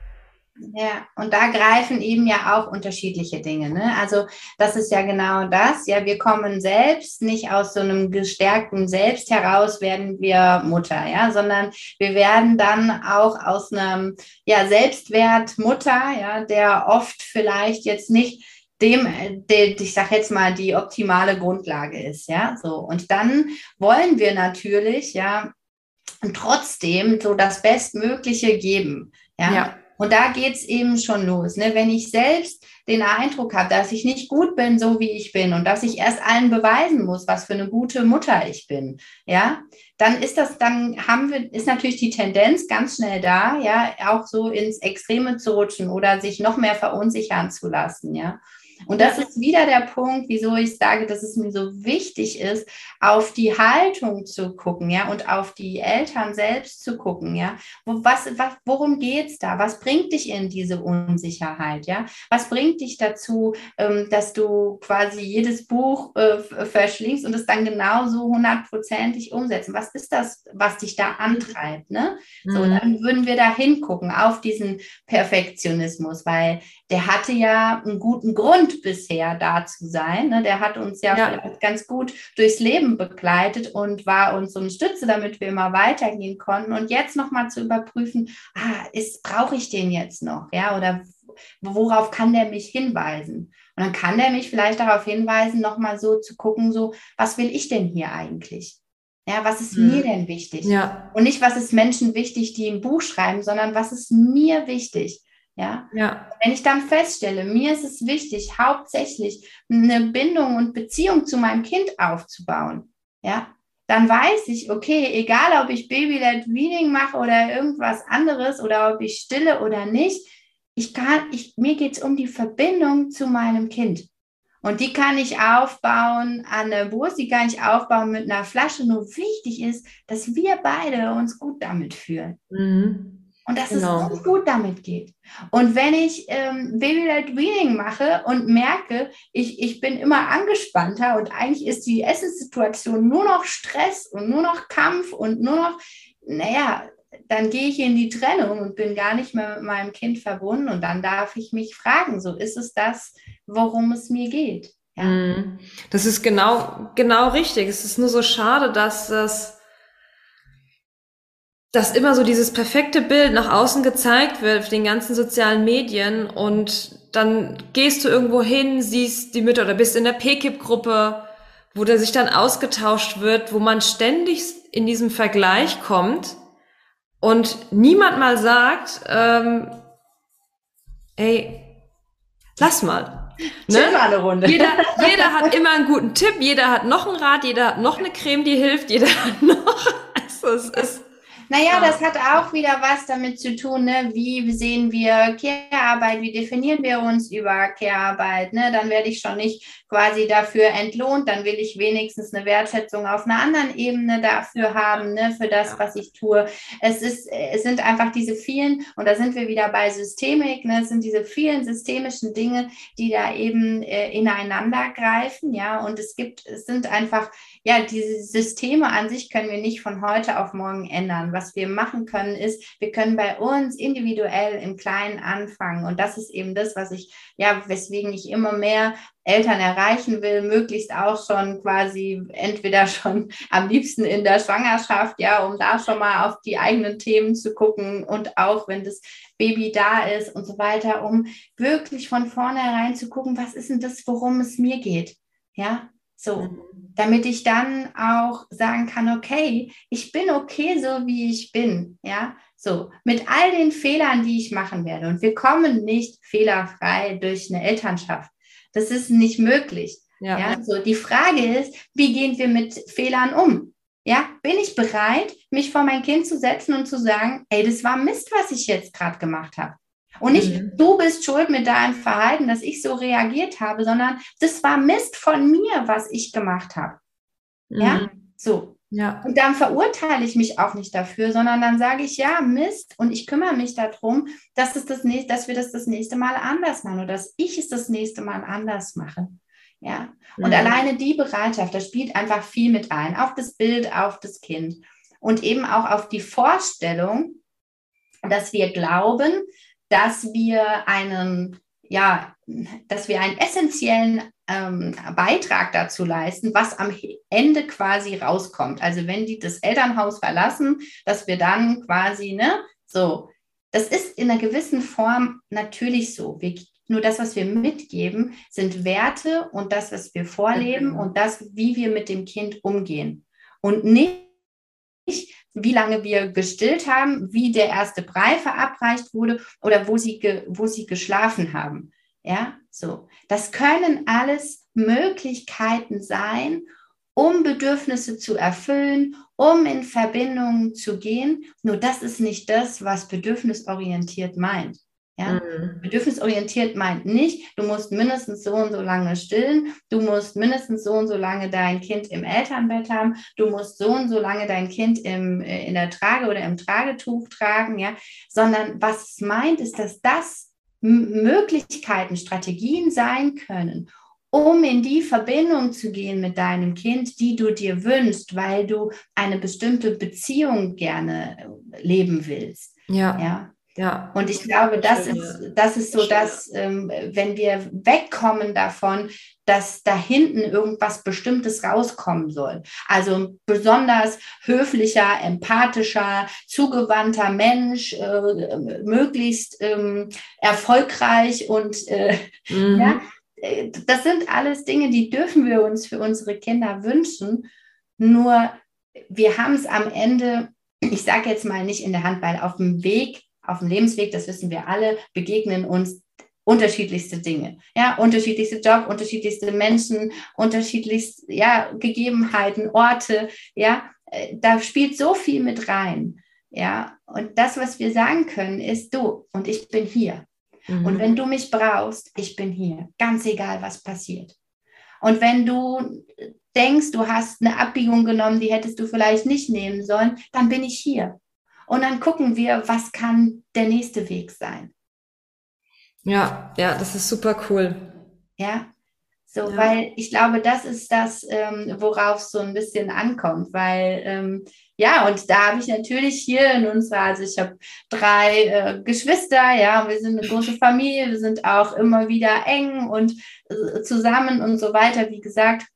ja, und da greifen eben ja auch unterschiedliche Dinge. Ne? Also das ist ja genau das. Ja, wir kommen selbst nicht aus so einem gestärkten Selbst heraus, werden wir Mutter, ja, sondern wir werden dann auch aus einem ja, Selbstwert Mutter, ja, der oft vielleicht jetzt nicht dem, de, ich sage jetzt mal, die optimale Grundlage ist, ja, so. Und dann wollen wir natürlich, ja, trotzdem so das Bestmögliche geben, ja. ja. Und da geht es eben schon los. Ne? Wenn ich selbst den Eindruck habe, dass ich nicht gut bin, so wie ich bin und dass ich erst allen beweisen muss, was für eine gute Mutter ich bin, ja, dann ist das, dann haben wir, ist natürlich die Tendenz ganz schnell da, ja, auch so ins Extreme zu rutschen oder sich noch mehr verunsichern zu lassen, ja. Und das ist wieder der Punkt, wieso ich sage, dass es mir so wichtig ist, auf die Haltung zu gucken, ja, und auf die Eltern selbst zu gucken, ja. Was, was, worum geht's da? Was bringt dich in diese Unsicherheit, ja? Was bringt dich dazu, ähm, dass du quasi jedes Buch äh, verschlingst und es dann genauso hundertprozentig umsetzen? Was ist das, was dich da antreibt, ne? Mhm. So, dann würden wir da hingucken auf diesen Perfektionismus, weil der hatte ja einen guten Grund bisher da zu sein. Ne? Der hat uns ja, ja. ganz gut durchs Leben begleitet und war uns so eine Stütze, damit wir immer weitergehen konnten. Und jetzt nochmal zu überprüfen, ah, brauche ich den jetzt noch? Ja, oder worauf kann der mich hinweisen? Und dann kann der mich vielleicht darauf hinweisen, nochmal so zu gucken, so, was will ich denn hier eigentlich? Ja, was ist mhm. mir denn wichtig? Ja. Und nicht, was ist Menschen wichtig, die ein Buch schreiben, sondern was ist mir wichtig? Ja? ja. Wenn ich dann feststelle, mir ist es wichtig, hauptsächlich eine Bindung und Beziehung zu meinem Kind aufzubauen, ja, dann weiß ich, okay, egal ob ich Baby-led Reading mache oder irgendwas anderes oder ob ich stille oder nicht, ich kann, ich, mir geht es um die Verbindung zu meinem Kind. Und die kann ich aufbauen an der Brust, die kann ich aufbauen mit einer Flasche. Nur wichtig ist, dass wir beide uns gut damit fühlen. Mhm. Und dass genau. es uns gut damit geht. Und wenn ich ähm, Baby-led Reading mache und merke, ich, ich bin immer angespannter und eigentlich ist die Essenssituation nur noch Stress und nur noch Kampf und nur noch, naja, dann gehe ich in die Trennung und bin gar nicht mehr mit meinem Kind verbunden. Und dann darf ich mich fragen, so ist es das, worum es mir geht. Ja. Mhm. Das ist genau, genau richtig. Es ist nur so schade, dass das dass immer so dieses perfekte Bild nach außen gezeigt wird auf den ganzen sozialen Medien und dann gehst du irgendwo hin, siehst die Mütter oder bist in der PKIP-Gruppe, wo da sich dann ausgetauscht wird, wo man ständig in diesem Vergleich kommt und niemand mal sagt, ähm, ey, lass mal. Ne? Mal eine Runde. Jeder, jeder hat immer einen guten Tipp, jeder hat noch ein Rat, jeder hat noch eine Creme, die hilft, jeder hat noch. Also es ist Naja, das hat auch wieder was damit zu tun, ne? wie sehen wir Care-Arbeit, wie definieren wir uns über Care-Arbeit. Ne? Dann werde ich schon nicht quasi dafür entlohnt, dann will ich wenigstens eine Wertschätzung auf einer anderen Ebene dafür haben, ne? für das, was ich tue. Es, ist, es sind einfach diese vielen, und da sind wir wieder bei Systemik, ne? es sind diese vielen systemischen Dinge, die da eben äh, ineinander greifen. Ja? Und es gibt, es sind einfach ja, diese Systeme an sich können wir nicht von heute auf morgen ändern. Was wir machen können, ist, wir können bei uns individuell im Kleinen anfangen. Und das ist eben das, was ich, ja, weswegen ich immer mehr Eltern erreichen will, möglichst auch schon quasi entweder schon am liebsten in der Schwangerschaft, ja, um da schon mal auf die eigenen Themen zu gucken und auch wenn das Baby da ist und so weiter, um wirklich von vornherein zu gucken, was ist denn das, worum es mir geht? Ja, so, mhm. damit ich dann auch sagen kann, okay, ich bin okay so, wie ich bin. Ja, so, mit all den Fehlern, die ich machen werde. Und wir kommen nicht fehlerfrei durch eine Elternschaft. Das ist nicht möglich. Ja. ja. so, die Frage ist, wie gehen wir mit Fehlern um? Ja, bin ich bereit, mich vor mein Kind zu setzen und zu sagen, ey, das war Mist, was ich jetzt gerade gemacht habe. Und nicht, mhm. du bist schuld mit deinem Verhalten, dass ich so reagiert habe, sondern das war Mist von mir, was ich gemacht habe. Mhm. Ja, so. Ja. Und dann verurteile ich mich auch nicht dafür, sondern dann sage ich, ja, Mist, und ich kümmere mich darum, dass, es das nächste, dass wir das das nächste Mal anders machen oder dass ich es das nächste Mal anders mache. Ja, und mhm. alleine die Bereitschaft, da spielt einfach viel mit ein, auf das Bild, auf das Kind und eben auch auf die Vorstellung, dass wir glauben, dass wir einen, ja, dass wir einen essentiellen ähm, Beitrag dazu leisten, was am Ende quasi rauskommt. Also wenn die das Elternhaus verlassen, dass wir dann quasi, ne, so, das ist in einer gewissen Form natürlich so. Wir, nur das, was wir mitgeben, sind Werte und das, was wir vorleben mhm. und das, wie wir mit dem Kind umgehen. Und nicht, wie lange wir gestillt haben, wie der erste Brei verabreicht wurde oder wo sie, wo sie geschlafen haben. Ja, so. Das können alles Möglichkeiten sein, um Bedürfnisse zu erfüllen, um in Verbindungen zu gehen. Nur das ist nicht das, was bedürfnisorientiert meint. Ja? Mhm. Bedürfnisorientiert meint nicht, du musst mindestens so und so lange stillen, du musst mindestens so und so lange dein Kind im Elternbett haben, du musst so und so lange dein Kind im, äh, in der Trage oder im Tragetuch tragen, ja, sondern was es meint, ist, dass das Möglichkeiten, Strategien sein können, um in die Verbindung zu gehen mit deinem Kind, die du dir wünschst, weil du eine bestimmte Beziehung gerne leben willst. Ja. ja? Ja. Und ich glaube, das ist, das ist so, dass, ähm, wenn wir wegkommen davon, dass da hinten irgendwas Bestimmtes rauskommen soll. Also besonders höflicher, empathischer, zugewandter Mensch, äh, möglichst ähm, erfolgreich und äh, mhm. ja, äh, das sind alles Dinge, die dürfen wir uns für unsere Kinder wünschen. Nur wir haben es am Ende, ich sage jetzt mal nicht in der Hand, weil auf dem Weg auf dem Lebensweg, das wissen wir alle, begegnen uns unterschiedlichste Dinge. Ja, unterschiedlichste Job, unterschiedlichste Menschen, unterschiedlichste ja, Gegebenheiten, Orte. Ja, äh, da spielt so viel mit rein. Ja, und das, was wir sagen können, ist du und ich bin hier. Mhm. Und wenn du mich brauchst, ich bin hier, ganz egal, was passiert. Und wenn du denkst, du hast eine Abbiegung genommen, die hättest du vielleicht nicht nehmen sollen, dann bin ich hier. Und dann gucken wir, was kann der nächste Weg sein. Ja, ja, das ist super cool. Ja, so, ja. weil ich glaube, das ist das, ähm, worauf es so ein bisschen ankommt, weil ähm, ja, und da habe ich natürlich hier in unserer, also ich habe drei äh, Geschwister, ja, wir sind eine große Familie, wir sind auch immer wieder eng und äh, zusammen und so weiter. Wie gesagt,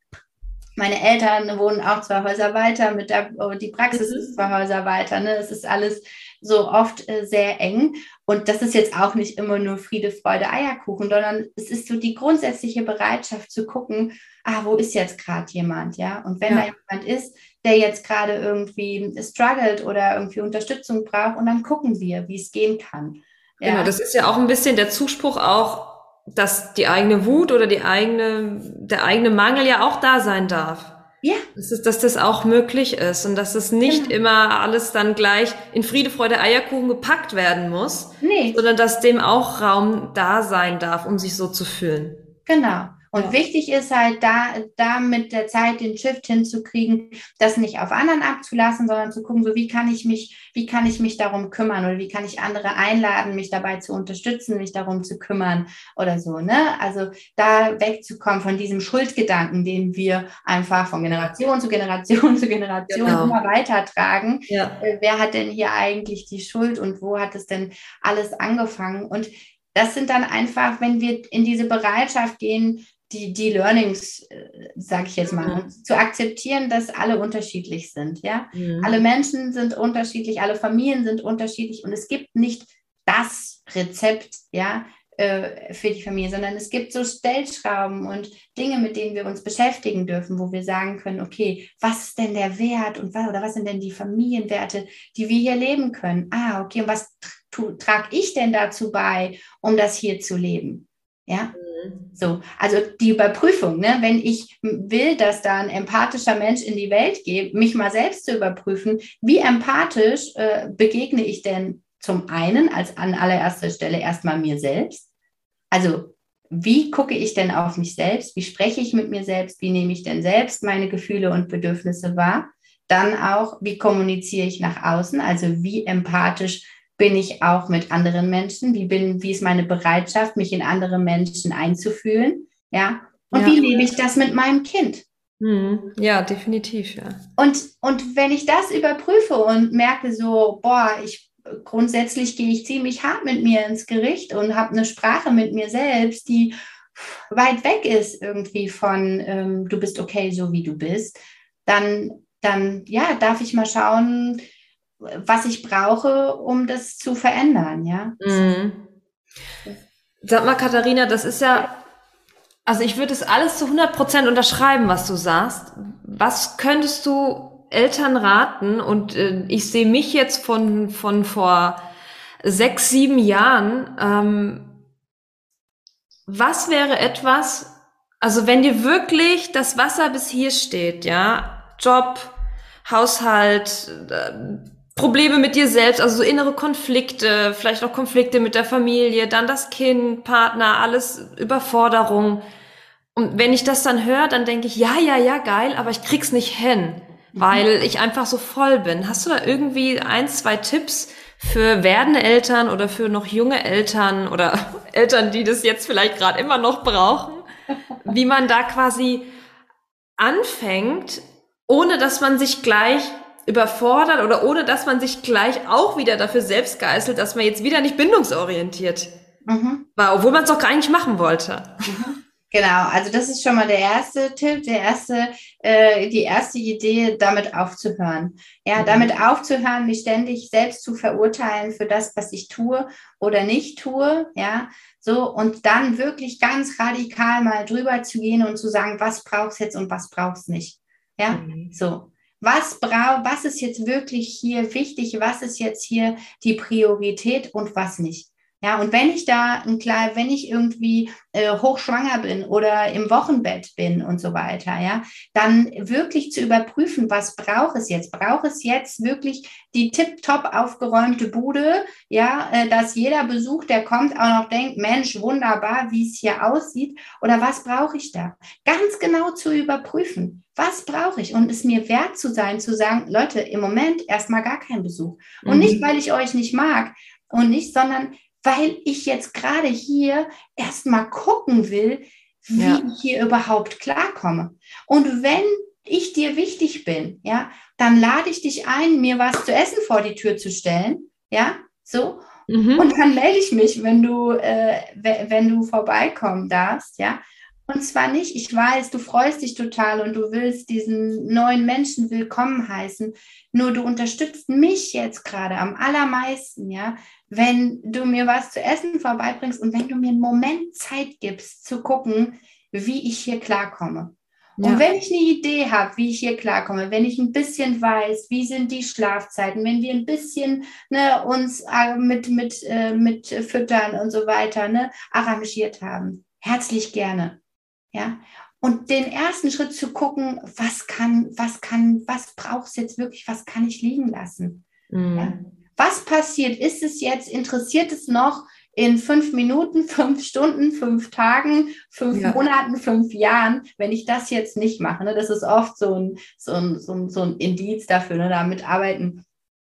meine Eltern wohnen auch zwei Häuser weiter, mit der, oh, die Praxis mhm. ist zwei Häuser weiter. Ne? Es ist alles so oft äh, sehr eng. Und das ist jetzt auch nicht immer nur Friede, Freude, Eierkuchen, sondern es ist so die grundsätzliche Bereitschaft zu gucken, ah, wo ist jetzt gerade jemand, ja? Und wenn ja. da jemand ist, der jetzt gerade irgendwie struggelt oder irgendwie Unterstützung braucht, und dann gucken wir, wie es gehen kann. Ja. Genau, das ist ja auch ein bisschen der Zuspruch auch dass die eigene Wut oder die eigene, der eigene Mangel ja auch da sein darf. Ja. Das ist, dass das auch möglich ist und dass es nicht genau. immer alles dann gleich in Friede, Freude, Eierkuchen gepackt werden muss, nee. sondern dass dem auch Raum da sein darf, um sich so zu fühlen. Genau. Und ja. wichtig ist halt da, da mit der Zeit den Shift hinzukriegen, das nicht auf anderen abzulassen, sondern zu gucken, so wie kann ich mich, wie kann ich mich darum kümmern oder wie kann ich andere einladen, mich dabei zu unterstützen, mich darum zu kümmern oder so, ne? Also da wegzukommen von diesem Schuldgedanken, den wir einfach von Generation zu Generation zu Generation genau. immer weitertragen. Ja. Äh, wer hat denn hier eigentlich die Schuld und wo hat es denn alles angefangen? Und das sind dann einfach, wenn wir in diese Bereitschaft gehen, die, die Learnings, äh, sage ich jetzt mal, mhm. zu akzeptieren, dass alle unterschiedlich sind. Ja, mhm. alle Menschen sind unterschiedlich, alle Familien sind unterschiedlich und es gibt nicht das Rezept, ja, äh, für die Familie, sondern es gibt so Stellschrauben und Dinge, mit denen wir uns beschäftigen dürfen, wo wir sagen können, okay, was ist denn der Wert und was, oder was sind denn die Familienwerte, die wir hier leben können? Ah, okay, und was trage ich denn dazu bei, um das hier zu leben? Ja, so, also die Überprüfung, ne? wenn ich will, dass da ein empathischer Mensch in die Welt geht, mich mal selbst zu überprüfen, wie empathisch äh, begegne ich denn zum einen als an allererster Stelle erstmal mir selbst? Also wie gucke ich denn auf mich selbst? Wie spreche ich mit mir selbst? Wie nehme ich denn selbst meine Gefühle und Bedürfnisse wahr? Dann auch, wie kommuniziere ich nach außen? Also wie empathisch bin ich auch mit anderen Menschen? Wie bin, wie ist meine Bereitschaft, mich in andere Menschen einzufühlen? Ja. Und ja. wie lebe ich das mit meinem Kind? Hm. Ja, definitiv, ja. Und, und wenn ich das überprüfe und merke so, boah, ich grundsätzlich gehe ich ziemlich hart mit mir ins Gericht und habe eine Sprache mit mir selbst, die weit weg ist irgendwie von ähm, du bist okay, so wie du bist, dann, dann ja, darf ich mal schauen, was ich brauche, um das zu verändern, ja. Mhm. Sag mal, Katharina, das ist ja, also ich würde es alles zu 100 Prozent unterschreiben, was du sagst. Was könntest du Eltern raten? Und äh, ich sehe mich jetzt von, von vor sechs, sieben Jahren. Ähm, was wäre etwas, also wenn dir wirklich das Wasser bis hier steht, ja, Job, Haushalt, äh, Probleme mit dir selbst, also so innere Konflikte, vielleicht auch Konflikte mit der Familie, dann das Kind, Partner, alles Überforderung. Und wenn ich das dann höre, dann denke ich, ja, ja, ja, geil, aber ich krieg's nicht hin, mhm. weil ich einfach so voll bin. Hast du da irgendwie ein, zwei Tipps für werdende Eltern oder für noch junge Eltern oder Eltern, die das jetzt vielleicht gerade immer noch brauchen, wie man da quasi anfängt, ohne dass man sich gleich überfordert oder ohne dass man sich gleich auch wieder dafür selbst geißelt, dass man jetzt wieder nicht bindungsorientiert mhm. war, obwohl man es doch gar nicht machen wollte. Mhm. Genau, also das ist schon mal der erste Tipp, der erste, äh, die erste Idee, damit aufzuhören. Ja, mhm. damit aufzuhören, mich ständig selbst zu verurteilen für das, was ich tue oder nicht tue. Ja, so und dann wirklich ganz radikal mal drüber zu gehen und zu sagen, was brauchst jetzt und was brauchst nicht. Ja, mhm. so was braucht, was ist jetzt wirklich hier wichtig, was ist jetzt hier die Priorität und was nicht. Ja, und wenn ich da ein klar, wenn ich irgendwie äh, hochschwanger bin oder im Wochenbett bin und so weiter, ja, dann wirklich zu überprüfen, was braucht es jetzt? Braucht es jetzt wirklich die tipptopp aufgeräumte Bude, ja, äh, dass jeder Besuch, der kommt, auch noch denkt, Mensch, wunderbar, wie es hier aussieht, oder was brauche ich da? Ganz genau zu überprüfen. Was brauche ich? Und es mir wert zu sein, zu sagen, Leute, im Moment erstmal gar kein Besuch. Und mhm. nicht, weil ich euch nicht mag und nicht, sondern weil ich jetzt gerade hier erstmal gucken will, wie ja. ich hier überhaupt klarkomme. Und wenn ich dir wichtig bin, ja, dann lade ich dich ein, mir was zu essen vor die Tür zu stellen, ja, so. Mhm. Und dann melde ich mich, wenn du, äh, wenn du vorbeikommen darfst, ja. Und zwar nicht, ich weiß, du freust dich total und du willst diesen neuen Menschen willkommen heißen. Nur du unterstützt mich jetzt gerade am allermeisten, ja, wenn du mir was zu essen vorbeibringst und wenn du mir einen Moment Zeit gibst, zu gucken, wie ich hier klarkomme. Ja. Und wenn ich eine Idee habe, wie ich hier klarkomme, wenn ich ein bisschen weiß, wie sind die Schlafzeiten, wenn wir ein bisschen ne, uns äh, mit, mit, äh, mit Füttern und so weiter ne, arrangiert haben, herzlich gerne. Ja, und den ersten Schritt zu gucken, was kann, was kann, was braucht es jetzt wirklich, was kann ich liegen lassen? Mhm. Ja? Was passiert? Ist es jetzt, interessiert es noch in fünf Minuten, fünf Stunden, fünf Tagen, fünf ja. Monaten, fünf Jahren, wenn ich das jetzt nicht mache? Ne? Das ist oft so ein, so ein, so ein, so ein Indiz dafür, ne? damit arbeiten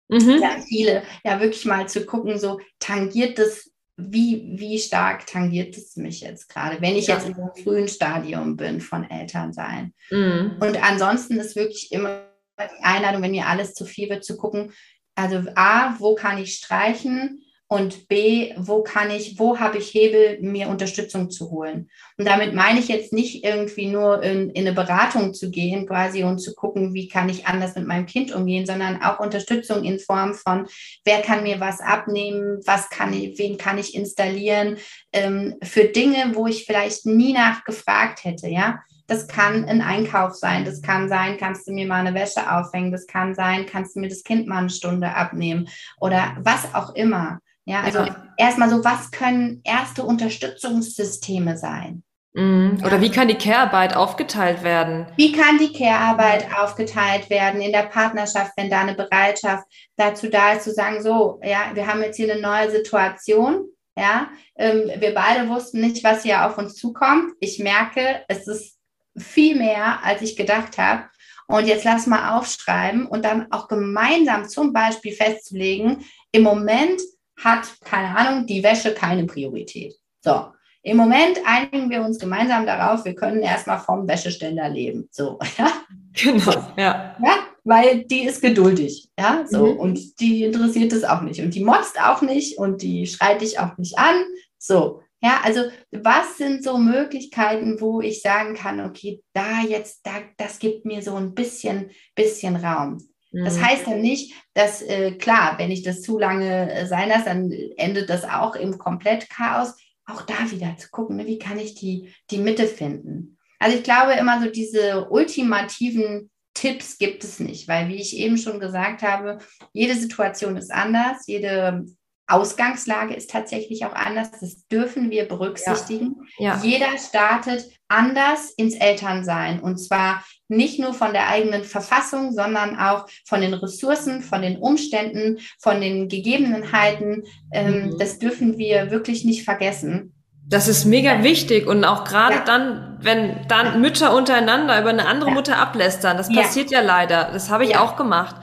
mhm. ja viele, ja wirklich mal zu gucken, so tangiert das wie, wie stark tangiert es mich jetzt gerade, wenn ich ja. jetzt in einem frühen Stadium bin von Elternsein. Mhm. Und ansonsten ist wirklich immer die Einladung, wenn mir alles zu viel wird, zu gucken, also A, wo kann ich streichen? Und B, wo kann ich, wo habe ich Hebel, mir Unterstützung zu holen? Und damit meine ich jetzt nicht irgendwie nur in, in, eine Beratung zu gehen, quasi und zu gucken, wie kann ich anders mit meinem Kind umgehen, sondern auch Unterstützung in Form von, wer kann mir was abnehmen, was kann ich, wen kann ich installieren, ähm, für Dinge, wo ich vielleicht nie nachgefragt hätte, ja. Das kann ein Einkauf sein. Das kann sein, kannst du mir mal eine Wäsche aufhängen. Das kann sein, kannst du mir das Kind mal eine Stunde abnehmen oder was auch immer. Ja, also ja. erstmal so, was können erste Unterstützungssysteme sein? Mhm. Oder wie kann die Care-Arbeit aufgeteilt werden? Wie kann die Care-Arbeit aufgeteilt werden in der Partnerschaft, wenn da eine Bereitschaft dazu da ist, zu sagen, so, ja, wir haben jetzt hier eine neue Situation, ja, ähm, wir beide wussten nicht, was hier auf uns zukommt. Ich merke, es ist viel mehr, als ich gedacht habe. Und jetzt lass mal aufschreiben und dann auch gemeinsam zum Beispiel festzulegen, im Moment hat, keine Ahnung, die Wäsche keine Priorität. So, im Moment einigen wir uns gemeinsam darauf, wir können erstmal vom Wäscheständer leben. So, ja. Genau, ja. Ja, weil die ist geduldig, ja, so. Mhm. Und die interessiert es auch nicht. Und die motzt auch nicht und die schreit dich auch nicht an. So, ja, also was sind so Möglichkeiten, wo ich sagen kann, okay, da jetzt, da, das gibt mir so ein bisschen, bisschen Raum. Mhm. Das heißt dann nicht, dass, äh, klar, wenn ich das zu lange äh, sein lasse, dann endet das auch im Komplett-Chaos. Auch da wieder zu gucken, ne, wie kann ich die, die Mitte finden. Also ich glaube immer so diese ultimativen Tipps gibt es nicht, weil wie ich eben schon gesagt habe, jede Situation ist anders, jede Ausgangslage ist tatsächlich auch anders. Das dürfen wir berücksichtigen. Ja. Ja. Jeder startet anders ins Elternsein und zwar nicht nur von der eigenen Verfassung, sondern auch von den Ressourcen, von den Umständen, von den Gegebenheiten. Ähm, mhm. Das dürfen wir wirklich nicht vergessen. Das ist mega wichtig und auch gerade ja. dann, wenn dann Mütter untereinander über eine andere Mutter ablästern, das passiert ja, leider. Das habe ich auch gemacht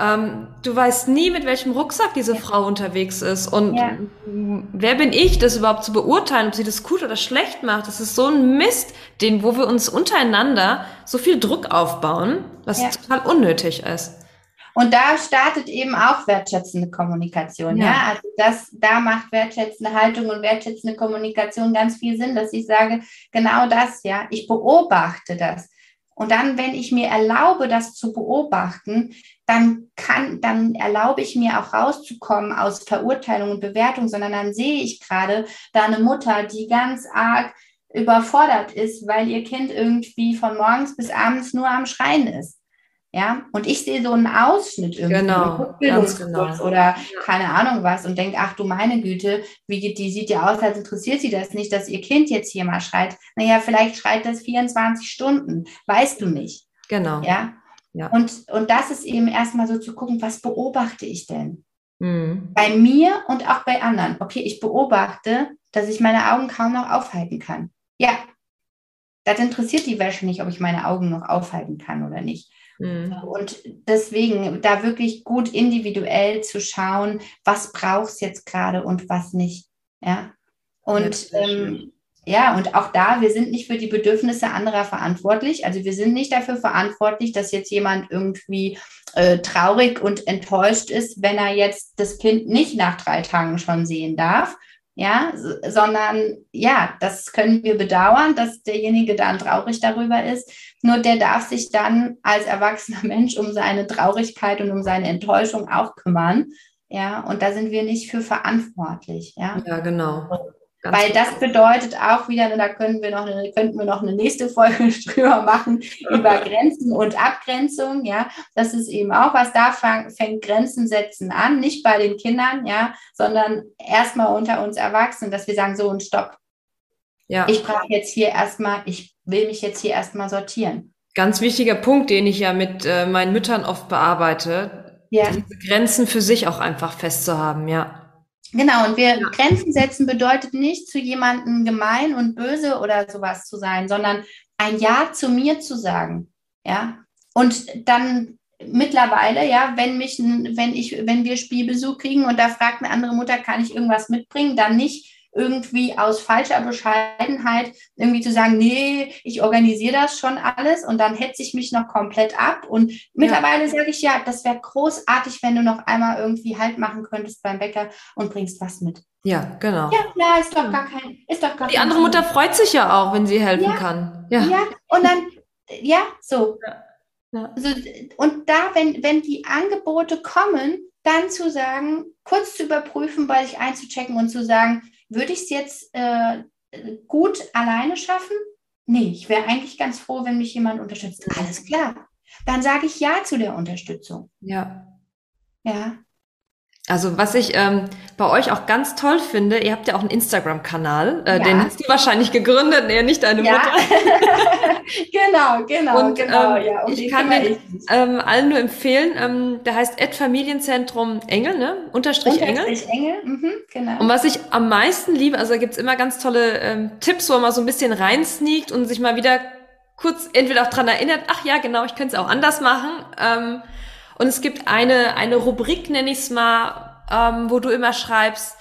ähm, du weißt nie, mit welchem Rucksack diese Frau unterwegs ist. Und ja. wer bin ich, das überhaupt zu beurteilen, ob sie das gut oder schlecht macht? Das ist so ein Mist, den, wo wir uns untereinander so viel Druck aufbauen, was ja. total unnötig ist. Und da startet eben auch wertschätzende Kommunikation. Ja. ja, also das, da macht wertschätzende Haltung und wertschätzende Kommunikation ganz viel Sinn, dass ich sage, genau das, ja, ich beobachte das. Und dann, wenn ich mir erlaube, das zu beobachten, dann kann, dann erlaube ich mir auch rauszukommen aus Verurteilung und Bewertung, sondern dann sehe ich gerade da eine Mutter, die ganz arg überfordert ist, weil ihr Kind irgendwie von morgens bis abends nur am Schreien ist. Ja, und ich sehe so einen Ausschnitt irgendwie, genau, genau. oder keine Ahnung was und denke, ach du meine Güte, wie geht die sieht ja aus, als interessiert sie das nicht, dass ihr Kind jetzt hier mal schreit. Naja, vielleicht schreit das 24 Stunden, weißt du nicht. Genau. Ja. Ja. Und, und das ist eben erstmal so zu gucken, was beobachte ich denn? Mhm. Bei mir und auch bei anderen. Okay, ich beobachte, dass ich meine Augen kaum noch aufhalten kann. Ja, das interessiert die Wäsche nicht, ob ich meine Augen noch aufhalten kann oder nicht. Mhm. Und deswegen da wirklich gut individuell zu schauen, was brauchst es jetzt gerade und was nicht. Ja. Und ähm, ja, und auch da, wir sind nicht für die Bedürfnisse anderer verantwortlich. Also wir sind nicht dafür verantwortlich, dass jetzt jemand irgendwie äh, traurig und enttäuscht ist, wenn er jetzt das Kind nicht nach drei Tagen schon sehen darf ja, sondern ja, das können wir bedauern, dass derjenige dann traurig darüber ist. Nur der darf sich dann als erwachsener Mensch um seine Traurigkeit und um seine Enttäuschung auch kümmern. Ja, und da sind wir nicht für verantwortlich. Ja, ja genau. Ganz Weil das bedeutet auch wieder, da können wir noch eine, könnten wir noch eine nächste Folge drüber machen, über Grenzen und Abgrenzung, ja. Das ist eben auch was, da fängt Grenzen setzen an, nicht bei den Kindern, ja, sondern erstmal unter uns Erwachsenen, dass wir sagen, so und stopp. Ja. Ich brauche jetzt hier erstmal, ich will mich jetzt hier erstmal sortieren. Ganz wichtiger Punkt, den ich ja mit äh, meinen Müttern oft bearbeite, ja. diese Grenzen für sich auch einfach festzuhaben, ja. Genau, und wir ja. Grenzen setzen bedeutet nicht, zu jemandem gemein und böse oder sowas zu sein, sondern ein Ja zu mir zu sagen. Ja. Und dann mittlerweile, ja, wenn mich, wenn ich, wenn wir Spielbesuch kriegen und da fragt eine andere Mutter, kann ich irgendwas mitbringen, dann nicht irgendwie aus falscher Bescheidenheit irgendwie zu sagen, nee, ich organisiere das schon alles und dann hetze ich mich noch komplett ab. Und mittlerweile ja. sage ich, ja, das wäre großartig, wenn du noch einmal irgendwie Halt machen könntest beim Bäcker und bringst was mit. Ja, genau. Ja, klar, ist doch gar kein, ist doch gar Die andere Mutter freut sich ja auch, wenn sie helfen ja. kann. Ja. ja, und dann, ja, so. Ja. Ja. Also, und da, wenn, wenn die Angebote kommen, dann zu sagen, kurz zu überprüfen, bei sich einzuchecken und zu sagen, würde ich es jetzt äh, gut alleine schaffen? Nee, ich wäre eigentlich ganz froh, wenn mich jemand unterstützt. Alles klar. Dann sage ich Ja zu der Unterstützung. Ja. Ja. Also was ich ähm, bei euch auch ganz toll finde, ihr habt ja auch einen Instagram-Kanal, äh, ja. den hast du wahrscheinlich gegründet, nee, nicht deine ja. Mutter. genau, genau, und, genau. Ähm, ja, um ich kann den ähm, allen nur empfehlen, ähm, der heißt Ed Familienzentrum Engel, ne? Unterstrich, Unterstrich Engel. Engel, mhm, genau. Und was ich am meisten liebe, also da gibt's immer ganz tolle ähm, Tipps, wo man so ein bisschen reinsneakt und sich mal wieder kurz entweder auch dran erinnert, ach ja, genau, ich könnte es auch anders machen. Ähm, und es gibt eine, eine Rubrik, nenne ich es mal, ähm, wo du immer schreibst,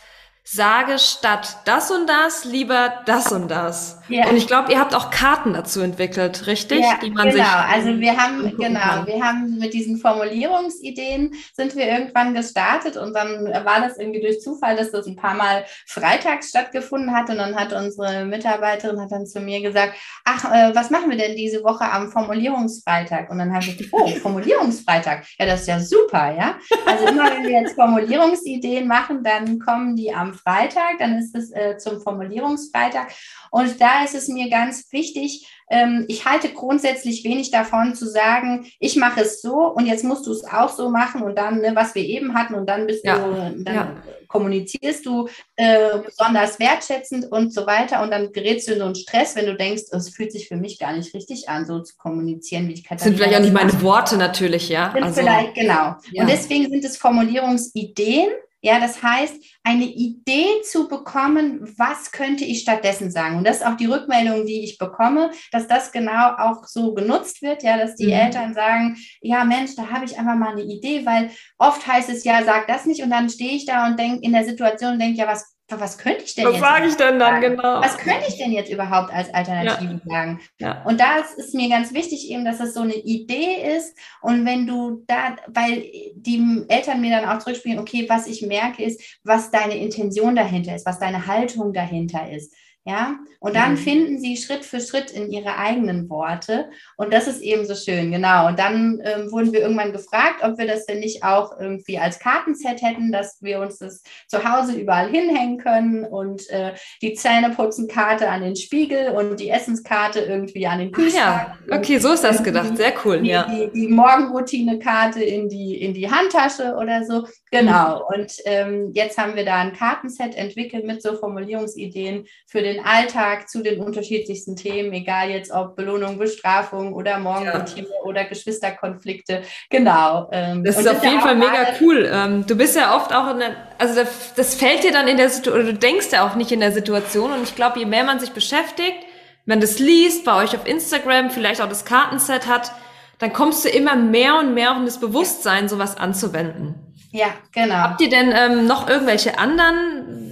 sage statt das und das lieber das und das. Ja. Und ich glaube, ihr habt auch Karten dazu entwickelt, richtig? Ja, Die man genau. Sich also wir haben genau, kann. wir haben mit diesen Formulierungsideen sind wir irgendwann gestartet und dann war das irgendwie durch Zufall, dass das ein paar Mal freitags stattgefunden hat und dann hat unsere Mitarbeiterin hat dann zu mir gesagt, ach, äh, was machen wir denn diese Woche am Formulierungsfreitag? Und dann habe ich gesagt, oh, Formulierungsfreitag, ja, das ist ja super, ja. Also immer wenn wir jetzt Formulierungsideen machen, dann kommen die am Freitag, dann ist es äh, zum Formulierungsfreitag. Und da ist es mir ganz wichtig, ähm, ich halte grundsätzlich wenig davon zu sagen, ich mache es so und jetzt musst du es auch so machen und dann, ne, was wir eben hatten, und dann bist ja. du, dann ja. kommunizierst du äh, besonders wertschätzend und so weiter. Und dann gerätst du in so einen Stress, wenn du denkst, es fühlt sich für mich gar nicht richtig an, so zu kommunizieren, wie ich Katharina Sind vielleicht auch nicht meine Worte natürlich, ja. Sind also, vielleicht, genau. Ja. Und deswegen sind es Formulierungsideen ja, das heißt, eine Idee zu bekommen, was könnte ich stattdessen sagen? Und das ist auch die Rückmeldung, die ich bekomme, dass das genau auch so genutzt wird, ja, dass die mhm. Eltern sagen, ja, Mensch, da habe ich einfach mal eine Idee, weil oft heißt es ja, sag das nicht und dann stehe ich da und denke in der Situation und denke, ja, was was könnte ich denn was jetzt? Was sage ich denn dann sagen? genau? Was könnte ich denn jetzt überhaupt als Alternative ja. sagen? Ja. Und da ist mir ganz wichtig eben, dass das so eine Idee ist. Und wenn du da, weil die Eltern mir dann auch zurückspielen, okay, was ich merke ist, was deine Intention dahinter ist, was deine Haltung dahinter ist. Ja, und dann mhm. finden sie Schritt für Schritt in ihre eigenen Worte. Und das ist eben so schön, genau. Und dann ähm, wurden wir irgendwann gefragt, ob wir das denn nicht auch irgendwie als Kartenset hätten, dass wir uns das zu Hause überall hinhängen können und äh, die Zähneputzenkarte an den Spiegel und die Essenskarte irgendwie an den Kühlschrank. Ja, okay, so ist das gedacht. Sehr cool, die, ja. Die, die Morgenroutine-Karte in die, in die Handtasche oder so. Genau. Mhm. Und ähm, jetzt haben wir da ein Kartenset entwickelt mit so Formulierungsideen für den Alltag zu den unterschiedlichsten Themen, egal jetzt ob Belohnung, Bestrafung oder Morgenroutine ja. oder Geschwisterkonflikte. Genau. Ähm, das ist auf jeden Fall mega cool. Ähm, du bist ja oft auch in der, also das, das fällt dir dann in der Situation, du denkst ja auch nicht in der Situation. Und ich glaube, je mehr man sich beschäftigt, wenn das liest, bei euch auf Instagram, vielleicht auch das Kartenset hat, dann kommst du immer mehr und mehr in das Bewusstsein, sowas anzuwenden. Ja, genau. Habt ihr denn ähm, noch irgendwelche anderen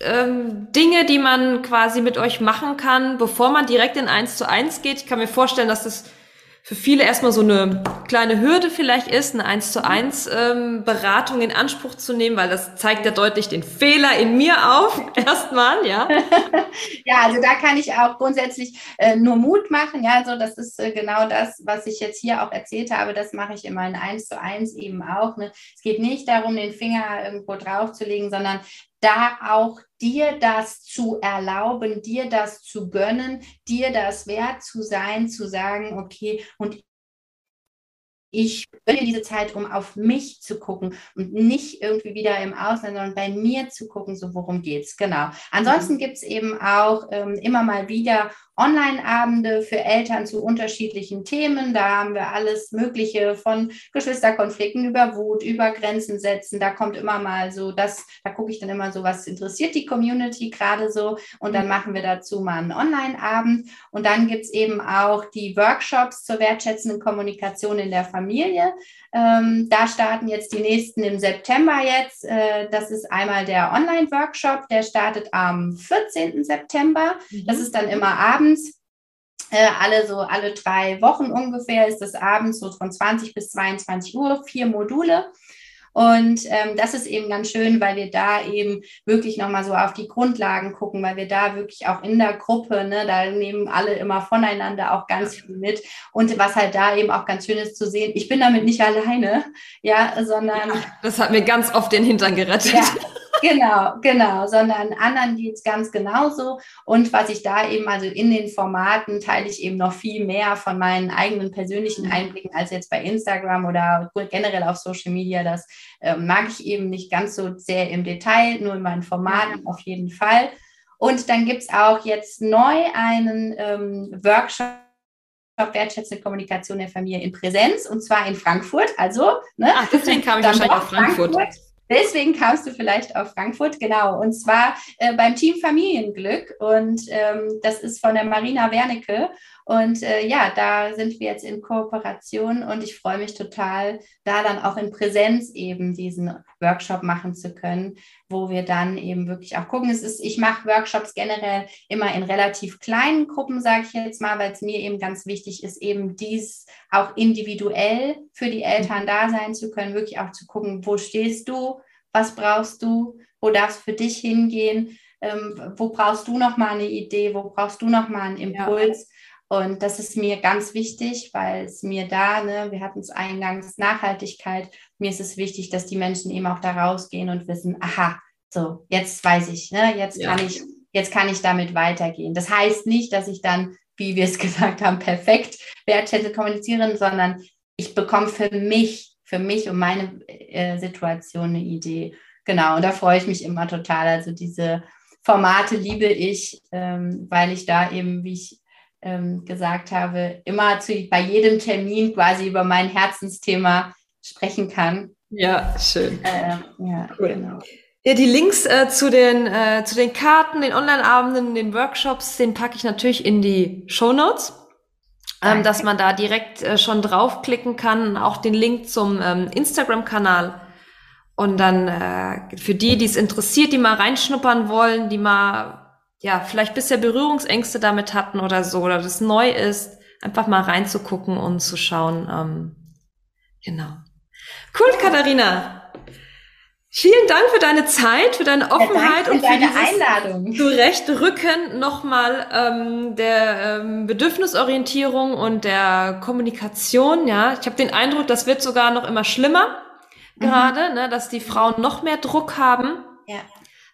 ähm, Dinge, die man quasi mit euch machen kann, bevor man direkt in eins zu eins geht. Ich kann mir vorstellen, dass das für viele erstmal so eine kleine Hürde vielleicht ist, eine eins zu eins ähm, Beratung in Anspruch zu nehmen, weil das zeigt ja deutlich den Fehler in mir auf, erstmal, ja. ja, also da kann ich auch grundsätzlich äh, nur Mut machen, ja, so das ist äh, genau das, was ich jetzt hier auch erzählt habe, das mache ich immer in eins zu eins eben auch. Ne? Es geht nicht darum, den Finger irgendwo draufzulegen, sondern da auch dir das zu erlauben, dir das zu gönnen, dir das wert zu sein, zu sagen, okay, und ich gönne diese Zeit, um auf mich zu gucken und nicht irgendwie wieder im Ausland, sondern bei mir zu gucken, so worum geht es. Genau. Ansonsten mhm. gibt es eben auch ähm, immer mal wieder Online-Abende für Eltern zu unterschiedlichen Themen. Da haben wir alles Mögliche von Geschwisterkonflikten über Wut, über Grenzen setzen. Da kommt immer mal so das, da gucke ich dann immer so, was interessiert die Community gerade so. Und dann machen wir dazu mal einen Online-Abend. Und dann gibt es eben auch die Workshops zur wertschätzenden Kommunikation in der Familie. Ähm, da starten jetzt die nächsten im September jetzt. Äh, das ist einmal der Online-Workshop, der startet am 14. September. Mhm. Das ist dann immer abends. Äh, alle so alle drei Wochen ungefähr ist das abends so von 20 bis 22 Uhr, vier Module. Und ähm, das ist eben ganz schön, weil wir da eben wirklich nochmal so auf die Grundlagen gucken, weil wir da wirklich auch in der Gruppe, ne, da nehmen alle immer voneinander auch ganz viel mit. Und was halt da eben auch ganz schön ist zu sehen, ich bin damit nicht alleine, ja, sondern. Ja, das hat mir ganz oft den Hintern gerettet. Ja. Genau, genau, sondern anderen geht es ganz genauso. Und was ich da eben, also in den Formaten teile ich eben noch viel mehr von meinen eigenen persönlichen mhm. Einblicken als jetzt bei Instagram oder generell auf Social Media. Das äh, mag ich eben nicht ganz so sehr im Detail, nur in meinen Formaten auf jeden Fall. Und dann gibt es auch jetzt neu einen ähm, Workshop wertschätzende Kommunikation der Familie in Präsenz und zwar in Frankfurt. Also, ne? Ach, deswegen kam ich wahrscheinlich auf Frankfurt. Frankfurt. Deswegen kamst du vielleicht auf Frankfurt, genau. Und zwar äh, beim Team Familienglück. Und ähm, das ist von der Marina Wernicke. Und äh, ja, da sind wir jetzt in Kooperation und ich freue mich total, da dann auch in Präsenz eben diesen Workshop machen zu können, wo wir dann eben wirklich auch gucken. Es ist, ich mache Workshops generell immer in relativ kleinen Gruppen, sage ich jetzt mal, weil es mir eben ganz wichtig ist, eben dies auch individuell für die Eltern da sein zu können, wirklich auch zu gucken, wo stehst du, was brauchst du, wo darfst für dich hingehen, ähm, wo brauchst du noch mal eine Idee, wo brauchst du noch mal einen Impuls. Ja und das ist mir ganz wichtig, weil es mir da, ne, wir hatten es eingangs, Nachhaltigkeit, mir ist es wichtig, dass die Menschen eben auch da rausgehen und wissen, aha, so, jetzt weiß ich, ne, jetzt ja. kann ich, jetzt kann ich damit weitergehen. Das heißt nicht, dass ich dann, wie wir es gesagt haben, perfekt wertschätzend kommunizieren, sondern ich bekomme für mich, für mich und meine äh, Situation eine Idee. Genau, und da freue ich mich immer total. Also diese Formate liebe ich, ähm, weil ich da eben, wie ich ähm, gesagt habe, immer zu, bei jedem Termin quasi über mein Herzensthema sprechen kann. Ja, schön. Äh, ja, cool. genau. Ja, die Links äh, zu, den, äh, zu den Karten, den Online-Abenden, den Workshops, den packe ich natürlich in die Show Notes, ähm, dass man da direkt äh, schon draufklicken kann. Auch den Link zum ähm, Instagram-Kanal. Und dann äh, für die, die es interessiert, die mal reinschnuppern wollen, die mal ja, vielleicht bisher Berührungsängste damit hatten oder so, oder das neu ist, einfach mal reinzugucken und zu schauen. Ähm, genau. Cool, Katharina. Vielen Dank für deine Zeit, für deine Offenheit ja, und für deine Einladung. Zurecht Rücken nochmal ähm, der ähm, Bedürfnisorientierung und der Kommunikation. Ja, ich habe den Eindruck, das wird sogar noch immer schlimmer mhm. gerade, ne, dass die Frauen noch mehr Druck haben. Ja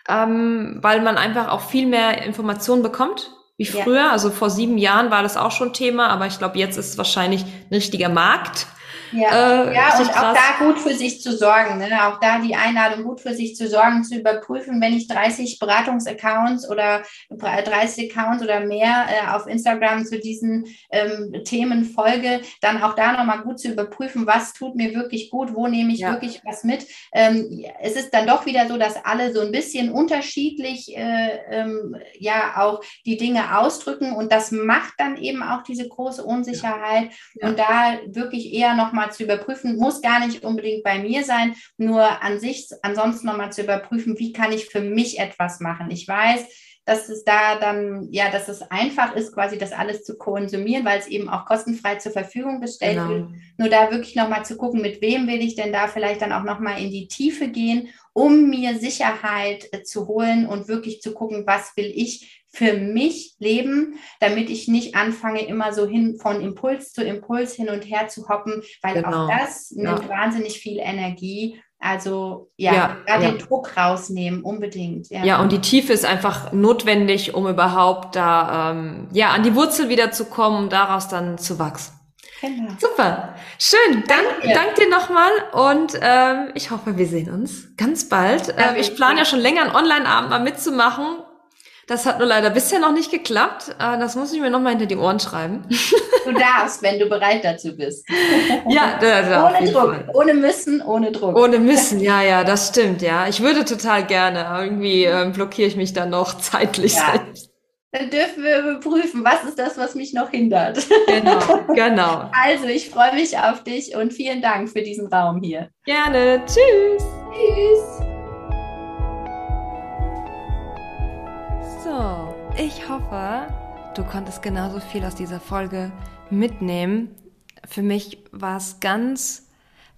ähm, weil man einfach auch viel mehr Informationen bekommt wie früher. Ja. Also vor sieben Jahren war das auch schon Thema, aber ich glaube, jetzt ist es wahrscheinlich ein richtiger Markt. Ja, äh, ja und auch da gut für sich zu sorgen. Ne? Auch da die Einladung, gut für sich zu sorgen, zu überprüfen, wenn ich 30 Beratungsaccounts oder 30 Accounts oder mehr äh, auf Instagram zu diesen ähm, Themen folge, dann auch da nochmal gut zu überprüfen, was tut mir wirklich gut, wo nehme ich ja. wirklich was mit. Ähm, es ist dann doch wieder so, dass alle so ein bisschen unterschiedlich äh, ähm, ja auch die Dinge ausdrücken und das macht dann eben auch diese große Unsicherheit ja. und da wirklich eher nochmal nochmal zu überprüfen, muss gar nicht unbedingt bei mir sein, nur an sich, ansonsten nochmal zu überprüfen, wie kann ich für mich etwas machen. Ich weiß, dass es da dann, ja, dass es einfach ist, quasi das alles zu konsumieren, weil es eben auch kostenfrei zur Verfügung gestellt genau. wird. Nur da wirklich nochmal zu gucken, mit wem will ich denn da vielleicht dann auch nochmal in die Tiefe gehen, um mir Sicherheit äh, zu holen und wirklich zu gucken, was will ich für mich leben, damit ich nicht anfange, immer so hin von Impuls zu Impuls hin und her zu hoppen, weil genau. auch das nimmt ja. wahnsinnig viel Energie. Also ja, ja ja. den Druck rausnehmen, unbedingt. Ja. ja, und die Tiefe ist einfach notwendig, um überhaupt da ähm, ja an die Wurzel wieder zu kommen, um daraus dann zu wachsen. Genau. Super, schön. Dann danke, danke dir nochmal und ähm, ich hoffe, wir sehen uns ganz bald. Ähm, ich plane ja schon länger einen Online-Abend mal mitzumachen Das hat nur leider bisher noch nicht geklappt. Äh, das muss ich mir nochmal hinter die Ohren schreiben. Du darfst, wenn du bereit dazu bist. Ja, da, da, ohne Druck, Fall. ohne müssen, ohne Druck. Ohne müssen, ja, ja, das stimmt, ja. Ich würde total gerne. Irgendwie äh, blockiere ich mich dann noch zeitlich ja. selbst. Dann dürfen wir überprüfen, was ist das, was mich noch hindert. Genau, genau. Also, ich freue mich auf dich und vielen Dank für diesen Raum hier. Gerne. Tschüss. Tschüss. Hoffe, du konntest genauso viel aus dieser Folge mitnehmen. Für mich war es ganz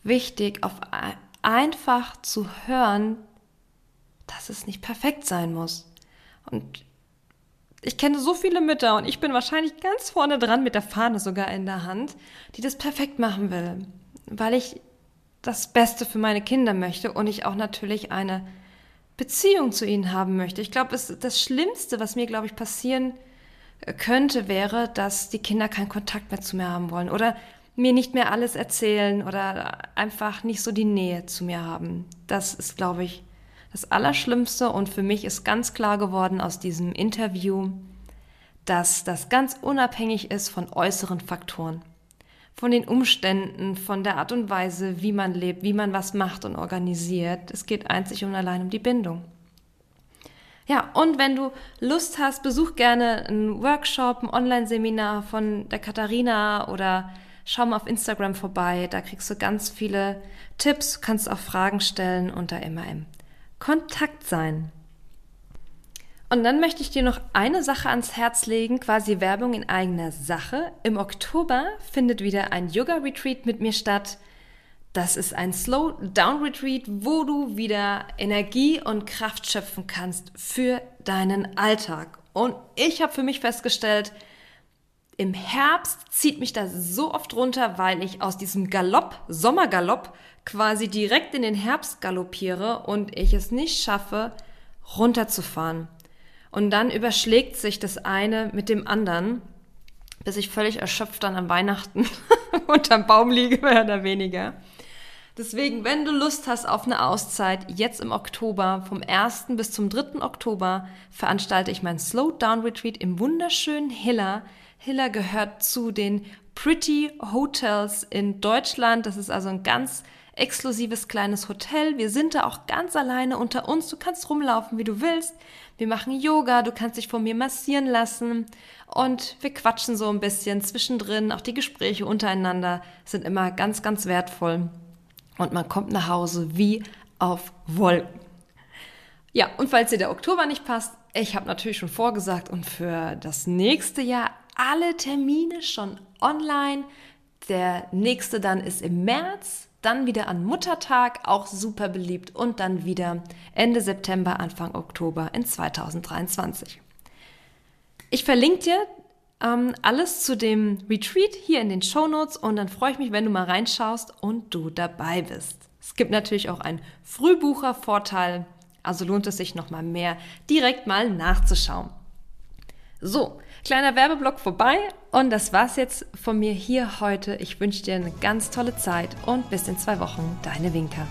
wichtig, auf einfach zu hören, dass es nicht perfekt sein muss. Und ich kenne so viele Mütter und ich bin wahrscheinlich ganz vorne dran mit der Fahne sogar in der Hand, die das perfekt machen will, weil ich das Beste für meine Kinder möchte und ich auch natürlich eine Beziehung zu ihnen haben möchte. Ich glaube, das Schlimmste, was mir, glaube ich, passieren äh, könnte, wäre, dass die Kinder keinen Kontakt mehr zu mir haben wollen oder mir nicht mehr alles erzählen oder einfach nicht so die Nähe zu mir haben. Das ist, glaube ich, das Allerschlimmste und für mich ist ganz klar geworden aus diesem Interview, dass das ganz unabhängig ist von äußeren Faktoren von den Umständen, von der Art und Weise, wie man lebt, wie man was macht und organisiert. Es geht einzig und allein um die Bindung. Ja, und wenn du Lust hast, besuch gerne einen Workshop, ein Online-Seminar von der Katharina oder schau mal auf Instagram vorbei. Da kriegst du ganz viele Tipps, kannst auch Fragen stellen und da immer im Kontakt sein. Und dann möchte ich dir noch eine Sache ans Herz legen, quasi Werbung in eigener Sache. Im Oktober findet wieder ein Yoga-Retreat mit mir statt. Das ist ein Slow-Down-Retreat, wo du wieder Energie und Kraft schöpfen kannst für deinen Alltag. Und ich habe für mich festgestellt, im Herbst zieht mich das so oft runter, weil ich aus diesem Galopp, Sommergalopp, quasi direkt in den Herbst galoppiere und ich es nicht schaffe, runterzufahren. Und dann überschlägt sich das eine mit dem anderen, bis ich völlig erschöpft dann an Weihnachten unterm Baum liege, mehr oder weniger. Deswegen, wenn du Lust hast auf eine Auszeit, jetzt im Oktober, vom 1. bis zum 3. Oktober, veranstalte ich mein Slow Down Retreat im wunderschönen Hiller. Hiller gehört zu den Pretty Hotels in Deutschland. Das ist also ein ganz exklusives kleines Hotel. Wir sind da auch ganz alleine unter uns. Du kannst rumlaufen, wie du willst. Wir machen Yoga, du kannst dich von mir massieren lassen und wir quatschen so ein bisschen zwischendrin. Auch die Gespräche untereinander sind immer ganz, ganz wertvoll. Und man kommt nach Hause wie auf Wolken. Ja, und falls dir der Oktober nicht passt, ich habe natürlich schon vorgesagt und für das nächste Jahr alle Termine schon online. Der nächste dann ist im März dann wieder an Muttertag, auch super beliebt und dann wieder Ende September, Anfang Oktober in 2023. Ich verlinke dir ähm, alles zu dem Retreat hier in den Show Notes und dann freue ich mich, wenn du mal reinschaust und du dabei bist. Es gibt natürlich auch einen Frühbuchervorteil, also lohnt es sich nochmal mehr, direkt mal nachzuschauen. So, kleiner Werbeblock vorbei und das war's jetzt von mir hier heute. Ich wünsche dir eine ganz tolle Zeit und bis in zwei Wochen. Deine Winker.